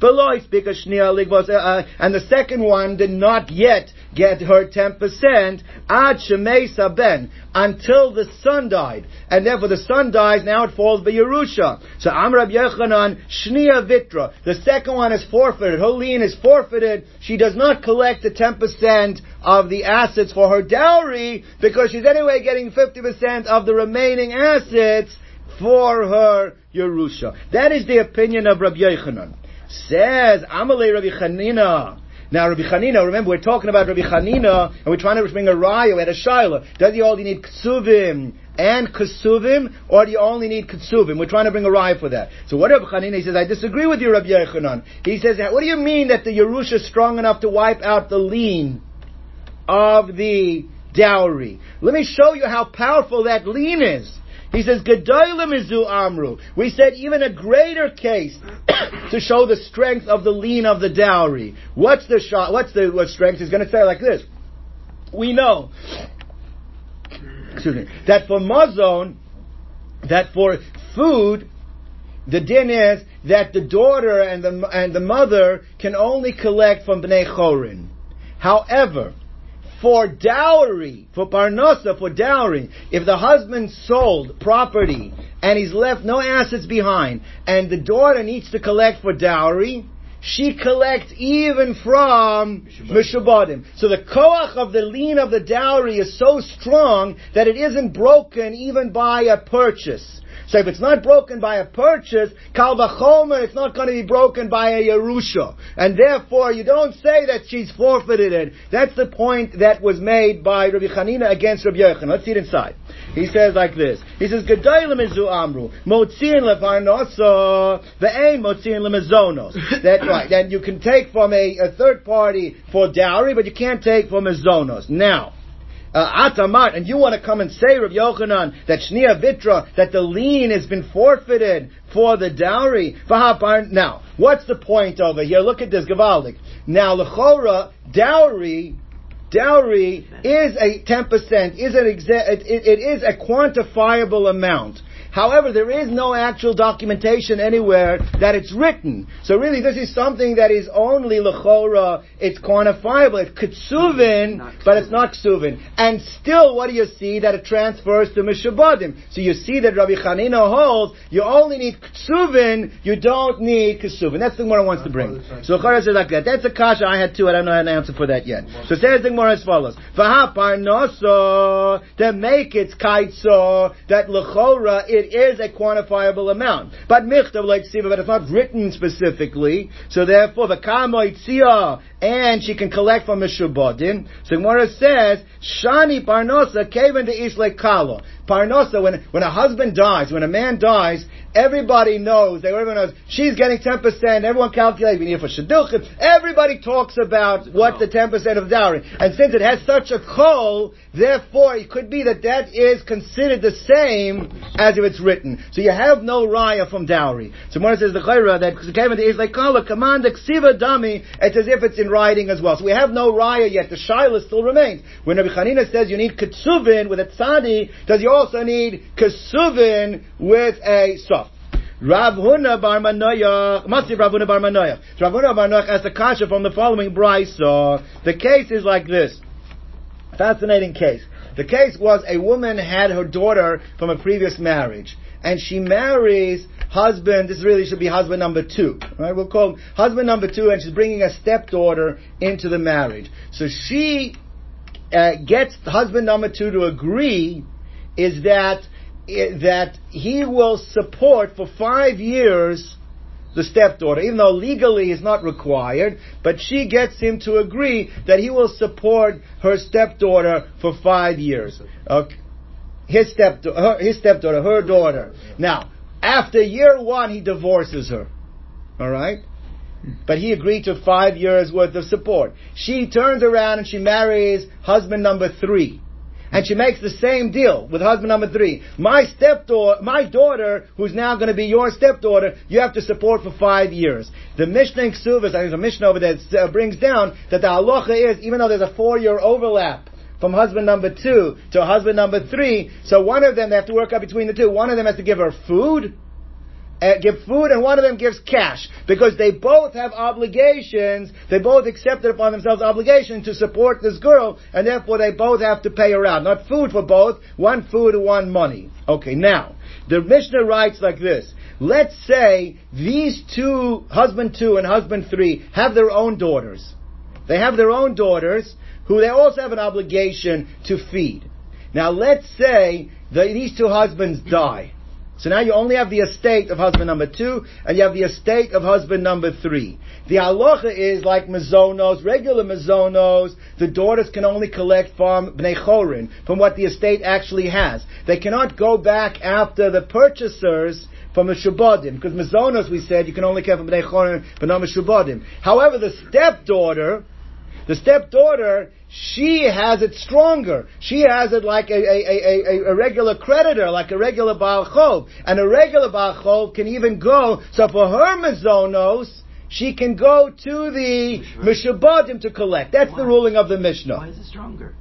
V'lo because shnia ligvos uh, and the second one did not yet get her 10% ad shemesa ben until the son died. And therefore the son dies, now it falls by Yerusha. So Amrab Yechanan, Shnia Vitra. The second one is forfeited. Her lien is forfeited. She does not collect the 10% of the assets for her dowry because she's anyway getting 50% of the remaining assets for her Yerusha. That is the opinion of Rabbi Yechanan. Says Amalei Rabbi Chanina. Now, Rabbi Chanina, remember, we're talking about Rabbi Chanina, and we're trying to bring a raya at a shaila. Does he only need ksuvim and ksuvim, or do you only need ksuvim? We're trying to bring a raya for that. So what Rabbi Chanina, he says, I disagree with you, Rabbi Yechanan. He says, what do you mean that the Yerusha is strong enough to wipe out the lien of the dowry? Let me show you how powerful that lien is. He says, Gedolim izu amru. We said even a greater case to show the strength of the lien of the dowry. What's the shot? What's the what strength? He's going to say like this. We know, excuse me, that for mazon, that for food, the din is that the daughter and the and the mother can only collect from bnei chorin. However, for dowry, for parnosa, for dowry, if the husband sold property and he's left no assets behind, and the daughter needs to collect for dowry, she collects even from Mishabadim. So the koach of the lien of the dowry is so strong that it isn't broken even by a purchase. So if it's not broken by a purchase, kal vachomer, it's not going to be broken by a Yerusha. And therefore, you don't say that she's forfeited it. That's the point that was made by Rabbi Chanina against Rabbi Yochanan. Let's see it inside. He says like this. He says, Gedolim izu amru, motzin levarnosa, ve'ein motzin lemezonos. That's right. Then you can take from a, a third party for dowry, but you can't take from mezonos. Now, uh, and you want to come and say, Rav Yochanan, that Shnia Vitra, that the lien has been forfeited for the dowry. Now, what's the point over here? Look at this, Gavaldik. Now, Lechora, dowry, dowry is a 10%, is an exa- it, it is a quantifiable amount. However, there is no actual documentation anywhere that it's written. So really, this is something that is only lechora. It's quantifiable. It's ktsuvin, but it's not ksuvin. And still, what do you see that it transfers to mishabadim? So you see that Rabbi Chanina holds you only need ksuvin, you don't need ksuvin. That's the Gemara wants to bring. So Chara says like that. That's a kasha I had too. I don't know how an answer for that yet. So says the Gemara as follows: V'hapar noso to make its kaitso that lechora it it is a quantifiable amount. But michtav like but it's not written specifically. So therefore, the kamoitzia, and she can collect from Mishubodim. So Gemara says, Shani parnosa came into Isle Kalo. parnosa. When when a husband dies, when a man dies, everybody knows. Everyone knows she's getting ten percent. Everyone calculates. We need for shidduchim. Everybody talks about what the ten percent of dowry. And since it has such a call, therefore it could be that that is considered the same as if it's written. So you have no raya from dowry. So Mordechai says the chayra that came is like kala command ksiva dami. It's as if it's in writing as well. So we have no raya yet. The shaila still remains. When Rabbi Chanina says you need ketsuvin with a tzadi, does he also need kesuvin with a sof? Rav Huna Bar Manoyach, Masif Rav Huna Bar Manoyach. Rav Huna Bar Manoyach asks the kasha from the following brisa. The case is like this. Fascinating case. The case was a woman had her daughter from a previous marriage, and she marries husband. This really should be husband number two. Right? We'll call him husband number two, and she's bringing a stepdaughter into the marriage. So she uh, gets husband number two to agree is that that he will support for five years the stepdaughter, even though legally is not required, but she gets him to agree that he will support her stepdaughter for five years. Okay. His stepdaughter, his stepdaughter, her daughter. Now, after year one, he divorces her. All right. But he agreed to five years worth of support. She turns around and she marries husband number three and she makes the same deal with husband number three. My stepdaughter, my daughter, who's now going to be your stepdaughter, you have to support for five years. The Mishnah in Ksuvas, there's a Mishnah over there that brings down that the halacha is, even though there's a four-year overlap, from husband number two to husband number three. So one of them, they have to work out between the two. One of them has to give her food, uh, give food and one of them gives cash because they both have obligations. They both accepted upon themselves obligation to support this girl, and therefore they both have to pay her out. Not food for both, one food one money. Okay, now the Mishnah writes like this. Let's say these two, husband two and husband three, have their own daughters. They have their own daughters who they also have an obligation to feed. Now let's say that these two husbands die. So now you only have the estate of husband number two, and you have the estate of husband number three. The halacha is like mazonos, regular mazonos, the daughters can only collect from bnei chorin, from what the estate actually has. They cannot go back after the purchasers from the shubadim, because mazonos, we said, you can only get from bnei chorin, but not shubadim. However, the stepdaughter, the stepdaughter, she has it stronger. She has it like a, a, a, a, regular creditor, like a regular Baal Chov. And a regular Baal Chov can even go, so for her mazonos, she can go to the Mishabadim to collect. That's Why? the ruling of the Mishnah. Why is it stronger?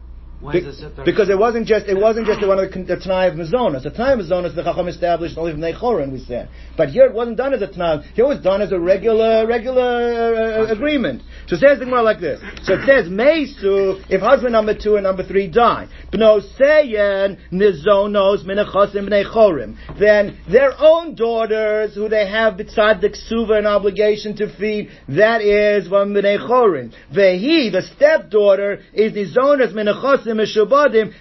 Be- because it wasn't just it wasn't just one of the, the Tanai of Mazonas. The Tanai of Mazonas the Chacham established only from Nechorin, we said. But here it wasn't done as a Tanai. Here it was done as a regular regular uh, agreement. So it says the more like this. So it says Meisu if husband number two and number three die. Bno Seyen Nizonos Menachosim Nechorim. Then their own daughters who they have beside the Ksuva an obligation to feed, that is one Nechorim. Vehi, the stepdaughter, is Nizonos Menachosim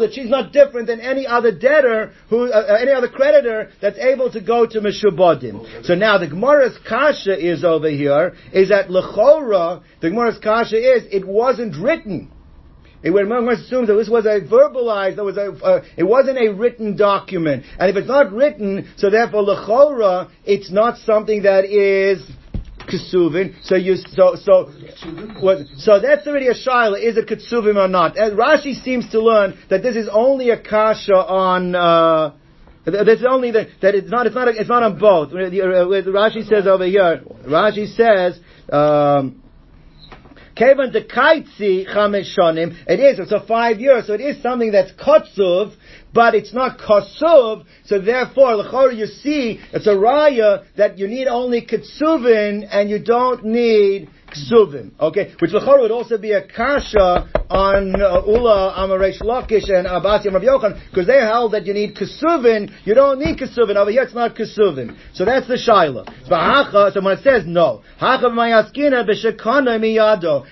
that she's not different than any other debtor who, uh, uh, any other creditor that's able to go to Meshubadim. So now the Gemara's kasha is over here, is that Lechora, the Gemara's kasha is, it wasn't written. It would assume that this was a verbalized, there was a, uh, it wasn't a written document. And if it's not written, so therefore lechora, it's not something that is Kesuvin. So you so so what, so that's already a shaila. Is it Kesuvim or not? And Rashi seems to learn that this is only a kasha on. Uh, that's only that, that it's not it's not it's not on both. Rashi says over here. Rashi says. Um, Kevan de kaitzi It is. It's a five years, so it is something that's kotzuv, but it's not kasuv. So therefore, lechor you see, it's a raya that you need only kitsuvin and you don't need ksuvim. Okay, which lechor would also be a kasha on uh, Ula Amaresh Lakish and Abasi and Rabbi Yochanan because they held that you need ksuvin. You don't need ksuvin over here. It's not ksuvin. So that's the shaila. So, when it says no,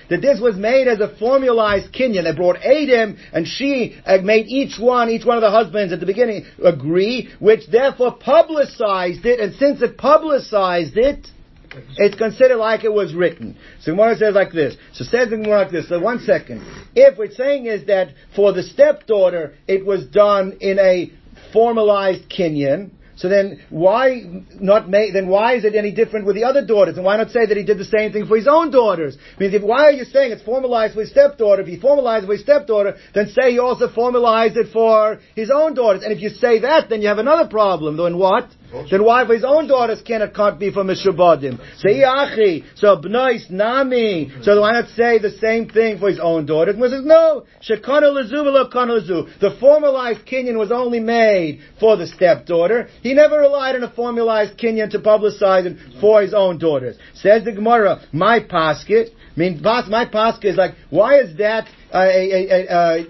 that this was made as a formalized kinyan. They brought Adam and she made each one, each one of the husbands at the beginning agree, which therefore publicized it. And since it publicized it It's considered like it was written. So Gemara says like this. So says the Gemara like this. So one second. If we're saying is that for the stepdaughter, it was done in a formalized kinyan, so then why not make, then why is it any different with the other daughters? And why not say that he did the same thing for his own daughters? I mean, if, why are you saying it's formalized for his stepdaughter? If he formalized for his stepdaughter, then say he also formalized it for his own daughters. And if you say that, then you have another problem. Then what? Then why for his own daughters can it can't be for Mishabadim? Say Achi, so Bnois Nami. So why not say the same thing for his own daughters? And says, no, Shekana Lazu. The formalized kinyan was only made for the stepdaughter. He never relied on a formalized kinyan to publicize it for his own daughters. Says the Gemara, my pasket, I mean, my pascha is like, why is that uh,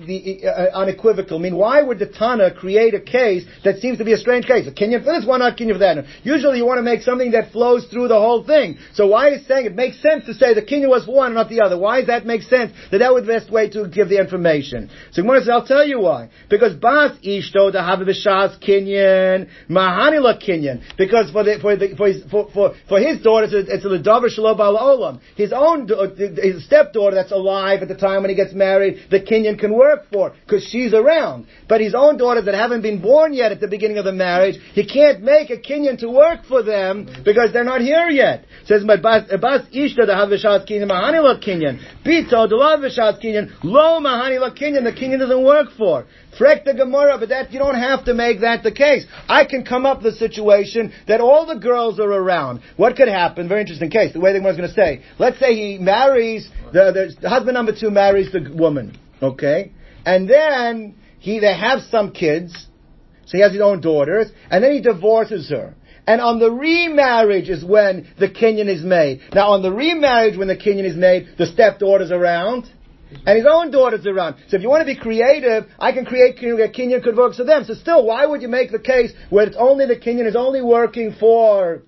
the, unequivocal? I mean, why would the Tana create a case that seems to be a strange case? A kinyan for this, why that? Usually you want to make something that flows through the whole thing. So why is saying it makes sense to say the kinyan was for one and not the other? Why does that make sense? That that would be the best way to give the information. So Gemara says, I'll tell you why. Because Bas Ishto the Habibishas kinyan, Mahanila kinyan. Because for the, for the, for his, for, for, for his daughters, it's a Ledavar Shalom Olam. His own, his stepdaughter that's alive at the time when he gets married, the kinyan can work for because she's around. But his own daughters that haven't been born yet at the beginning of the marriage, he can't make a Kinyan to work for them because they're not here yet. Says, "But bas uh, ishta the havishat kinyan mahani la kinyan bito the havishat kinyan lo mahani la kinyan the kinyan doesn't work for." Frek the Gemara, but that you don't have to make that the case. I can come up with a situation that all the girls are around. What could happen? Very interesting case. The way the is going to say. Let's say he marries the, the husband number two marries the woman, okay, and then he they have some kids, so he has his own daughters, and then he divorces her. And on the remarriage is when the kinyan is made. Now on the remarriage when the kinyan is made, the stepdaughter's around and his own daughter's around. So if you want to be creative, I can create a Kinyan could work for them. So still, why would you make the case where it's only the Kinyan is only working for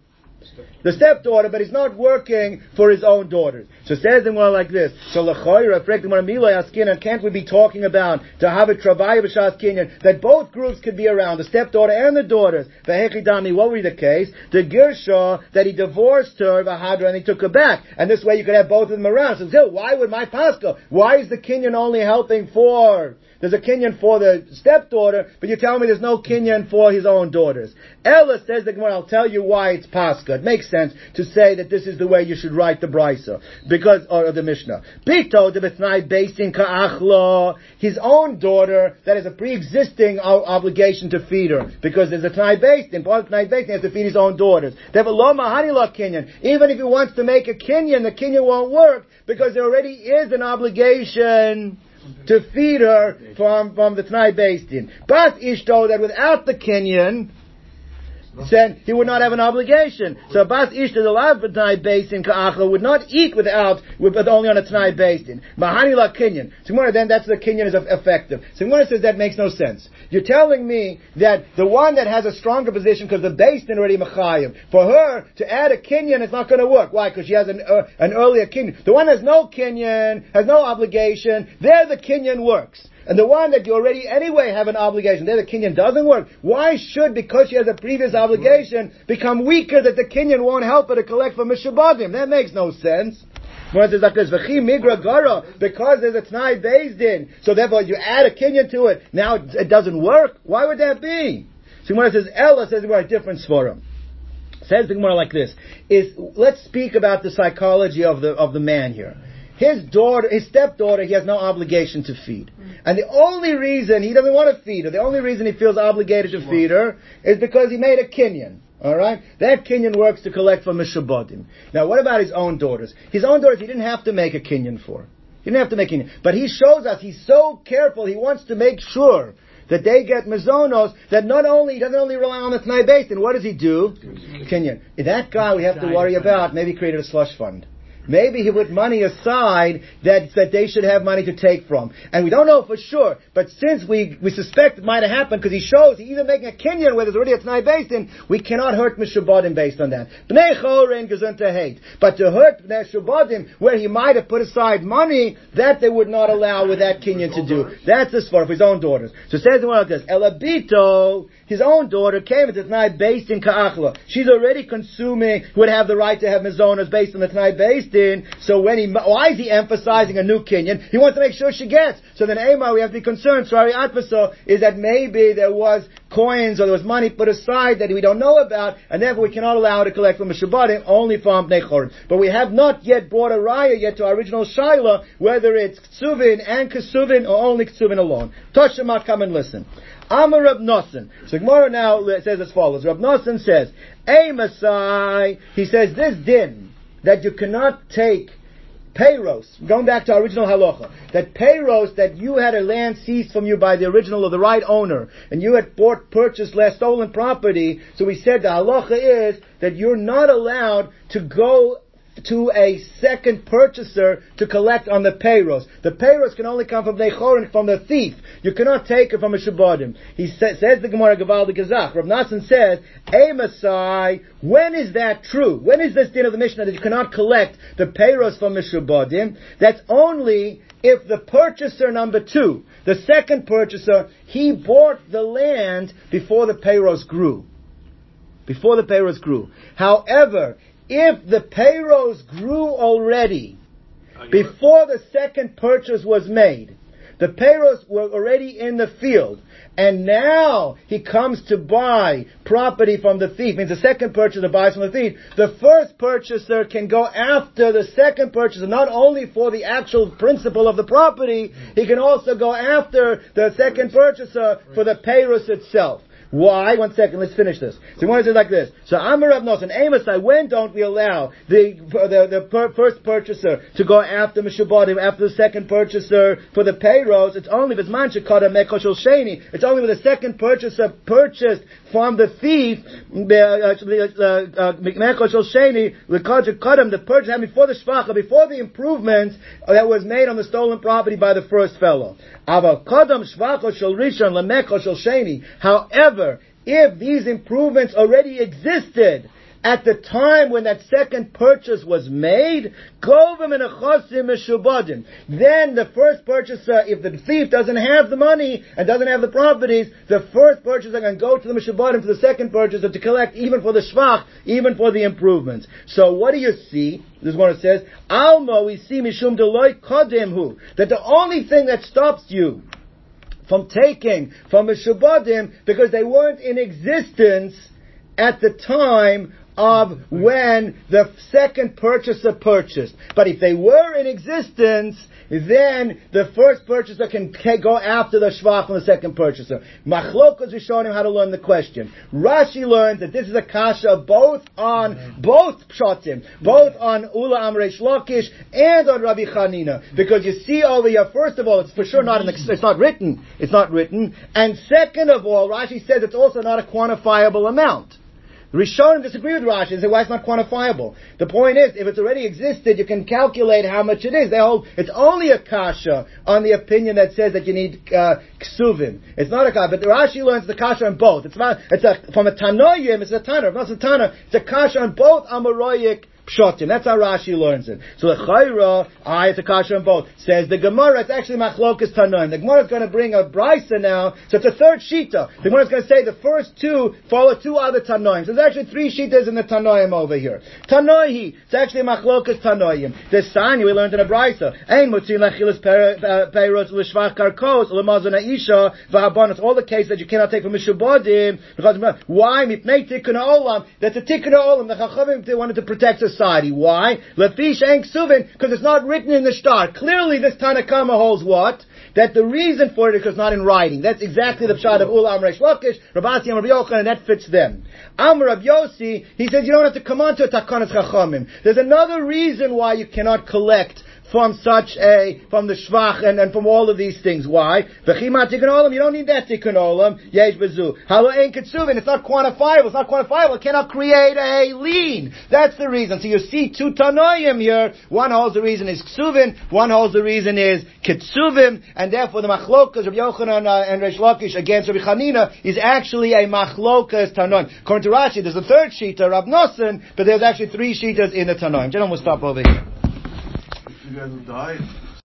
the stepdaughter, but he's not working for his own daughters. So says them well like this. So lechoira, and can't we be talking about to have a travaya b'shas kinyan that both groups could be around, the stepdaughter and the daughters. V'hechidami, what would be the case? The girsha that he divorced her, v'hadra, and he took her back, and this way you could have both of them around. So still, why would my pasco? Why is the kinyan only helping for? There's a kinyan for the stepdaughter, but you're telling me there's no kinyan for his own daughters. Ella says the Gemara, I'll tell you why it's pascha. It makes sense to say that this is the way you should write the brisa because or the Mishnah. Pito Bethnai based in Ka'achla, his own daughter that is a pre-existing obligation to feed her because there's a Tnai based in part of Tnai he has to feed his own daughters. They have a Loma Hanila kinyan. Even if he wants to make a kinyan, the kinyan won't work because there already is an obligation to feed her from, from the Tnai based in. But Ishto that without the kinyan, said he would not have an obligation. So Bas Ishta, the lab Tanai based in Ka'achla, would not eat without, with, but only on a Tanai based in. Mahani la Kinyan. So then that's the Kinyan is effective. So says that makes no sense. You're telling me that the one that has a stronger position because the based in already Machayiv, for her to add a Kinyan is not going to work. Why? Because she has an, uh, an earlier Kinyan. The one that has no Kinyan, has no obligation, there the Kinyan works. And the one that you already anyway have an obligation, there the Kinyan doesn't work. Why should, because she has a previous obligation, become weaker that the Kinyan won't help her to collect from Mishabadim? That makes no sense. When it like this, migra gara, because there's a Tnai based in, so therefore you add a Kinyan to it, now it doesn't work? Why would that be? So when it says Ella says we're a different svarim. Says the Gemara like this: Is let's speak about the psychology of the of the man here. His daughter, his stepdaughter, he has no obligation to feed. And the only reason he doesn't want to feed her, the only reason he feels obligated to feed her, is because he made a kinyan. Alright? That kinyan works to collect from Mishabodim. Now what about his own daughters? His own daughters he didn't have to make a kinyan for. He didn't have to make kinyan. But he shows us he's so careful, he wants to make sure that they get mazonos, that not only, he doesn't only rely on the Tnai and what does he do? Kinyan. That guy we have to worry about, maybe created a slush fund. Maybe he put money aside that, that they should have money to take from. And we don't know for sure, but since we, we suspect it might have happened because he shows he's either making a kinyan where there's already a Tanai based in, we cannot hurt Mishabadim based on that. Bnei to hate. But to hurt Bnei where he might have put aside money, that they would not allow with that kinyan to do. That's the for his own daughters. So says the one like this, Elabito, his own daughter came the Tanai based in Ka'achla. She's already consuming, would have the right to have mizonas based on the Tanai based in, so when he, why is he emphasizing a new kinyan? He wants to make sure she gets. So then Amar, we have to be concerned, Sorry, Atvaso, is that maybe there was coins or there was money put aside that we don't know about, and therefore we cannot allow her to collect from a Shabbatim, only from Nechorim. But we have not yet brought a raya yet to our original Shaila, whether it's Ksuvin and Ksuvin or only Ksuvin alone. Toshima, come and listen. Amar Rab Nosson. So Gemara now says as follows. Rab Nosson says, A Masai, he says this din, that you cannot take payros, going back to our original halacha, that payros that you had a land seized from you by the original or the right owner, and you had bought, purchased last stolen property, so we said the halacha is that you're not allowed to go to a second purchaser to collect on the payros. The payros can only come from Nechorin, from the thief. You cannot take it from a Shabbatim. He sa- says the Gemara Gaval the Gazach. Rav Nassan says, A Masai, when is that true? When is this din of the Mishnah that you cannot collect the payros from a Shabbatim? That's only if the purchaser number two, the second purchaser, he bought the land before the payros grew before the payros grew. However, if the payros grew already before the second purchase was made, the payros were already in the field, and now he comes to buy property from the thief, means the second purchaser buys from the thief, the first purchaser can go after the second purchaser, not only for the actual principal of the property, he can also go after the second purchaser for the payros itself. Why? One second, let's finish this. So one says like this. So Amar Rav Nosson, Amosai, when don't we allow the the, the per, first purchaser to go after Mishabadim, after the second purchaser for the payrolls? It's only if it's Manchakata Mekoshel Sheni. It's only when the second purchaser purchased from the thief, uh, uh, uh, Mekoshel Sheni, the purchase happened before the Shvacha, before the improvements that was made on the stolen property by the first fellow. However, if these improvements already existed at the time when that second purchase was made, then the first purchaser, if the thief doesn't have the money and doesn't have the properties, the first purchaser can go to the Mishabadim for the second purchaser to collect even for the Shvach, even for the improvements. So what do you see? This one says. Alma, we see Mishum Deloy Kodemhu, that the only thing that stops you from taking from a Shabbatim because they weren't in existence at the time of when the second purchaser purchased. But if they were in existence, then the first purchaser can go after the shvach from the second purchaser. Machlokas is showing him how to learn the question. Rashi learns that this is a kasha both on both pshatim, both on Ula Amresh Lakish and on Rabbi Chanina. Because you see over here, first of all, it's for sure not an, it's not written. It's not written. And second of all, Rashi says it's also not a quantifiable amount. Rishonim disagree with Rashi and say why it's not quantifiable. The point is, if it's already existed, you can calculate how much it is. They hold it's only a kasha on the opinion that says that you need uh, ksuvim. It's not a kasha, but the Rashi learns the kasha on both. It's not. It's a from a tanoyim. It's a tanner. It's not a tanner. It's a kasha on both amaroyic That's how Rashi learns it. So the chayra, I it's a kasha on both. Says the Gemara, it's actually machlokas tanoim. The Gemara is going to bring a brisa now, so it's a third shita. The Gemara is going to say the first two follow two other tanoim. So there's actually three shitas in the tanoim over here. Tanoihi, it's actually machlokas tanoim. The sani we learned in a brisa. Ein mutzin lachilas peiros uh, l'shvach karkos l'mazon isha v'habonos. All the cases that you cannot take from mishubodim why mipnei tikkun olam. That's a tikkun olam. The chachamim they wanted to protect us society. Why? Lefish ain't suvin, because it's not written in the star. Clearly this Tanakama holds what? That the reason for it is because not in writing. That's exactly the pshat of Ula Amresh Lakish, Rabasi Amr Yochanan, and that fits them. Amr Rav Yossi, he says you don't have to come on to a Takanas Chachamim. There's another reason why you cannot collect from such a, from the shvach and, and from all of these things. Why? V'chima tikkun olam, you don't need that tikkun olam, yesh bezu. Halo ein ketsuvin, it's not quantifiable, it's not quantifiable, it cannot create a lien. That's the reason. So you see two tanoim here, one holds the reason is ksuvin, one holds the reason is ketsuvim, and therefore the machlokas of Yochanan uh, and Reish Lakish against Rabbi Chanina is actually a machlokas tanoim. According to Rashi, there's a third shita, Rab Nosson, but there's actually three shitas in the tanoim. Gentlemen, we'll stop over here. You guys have died.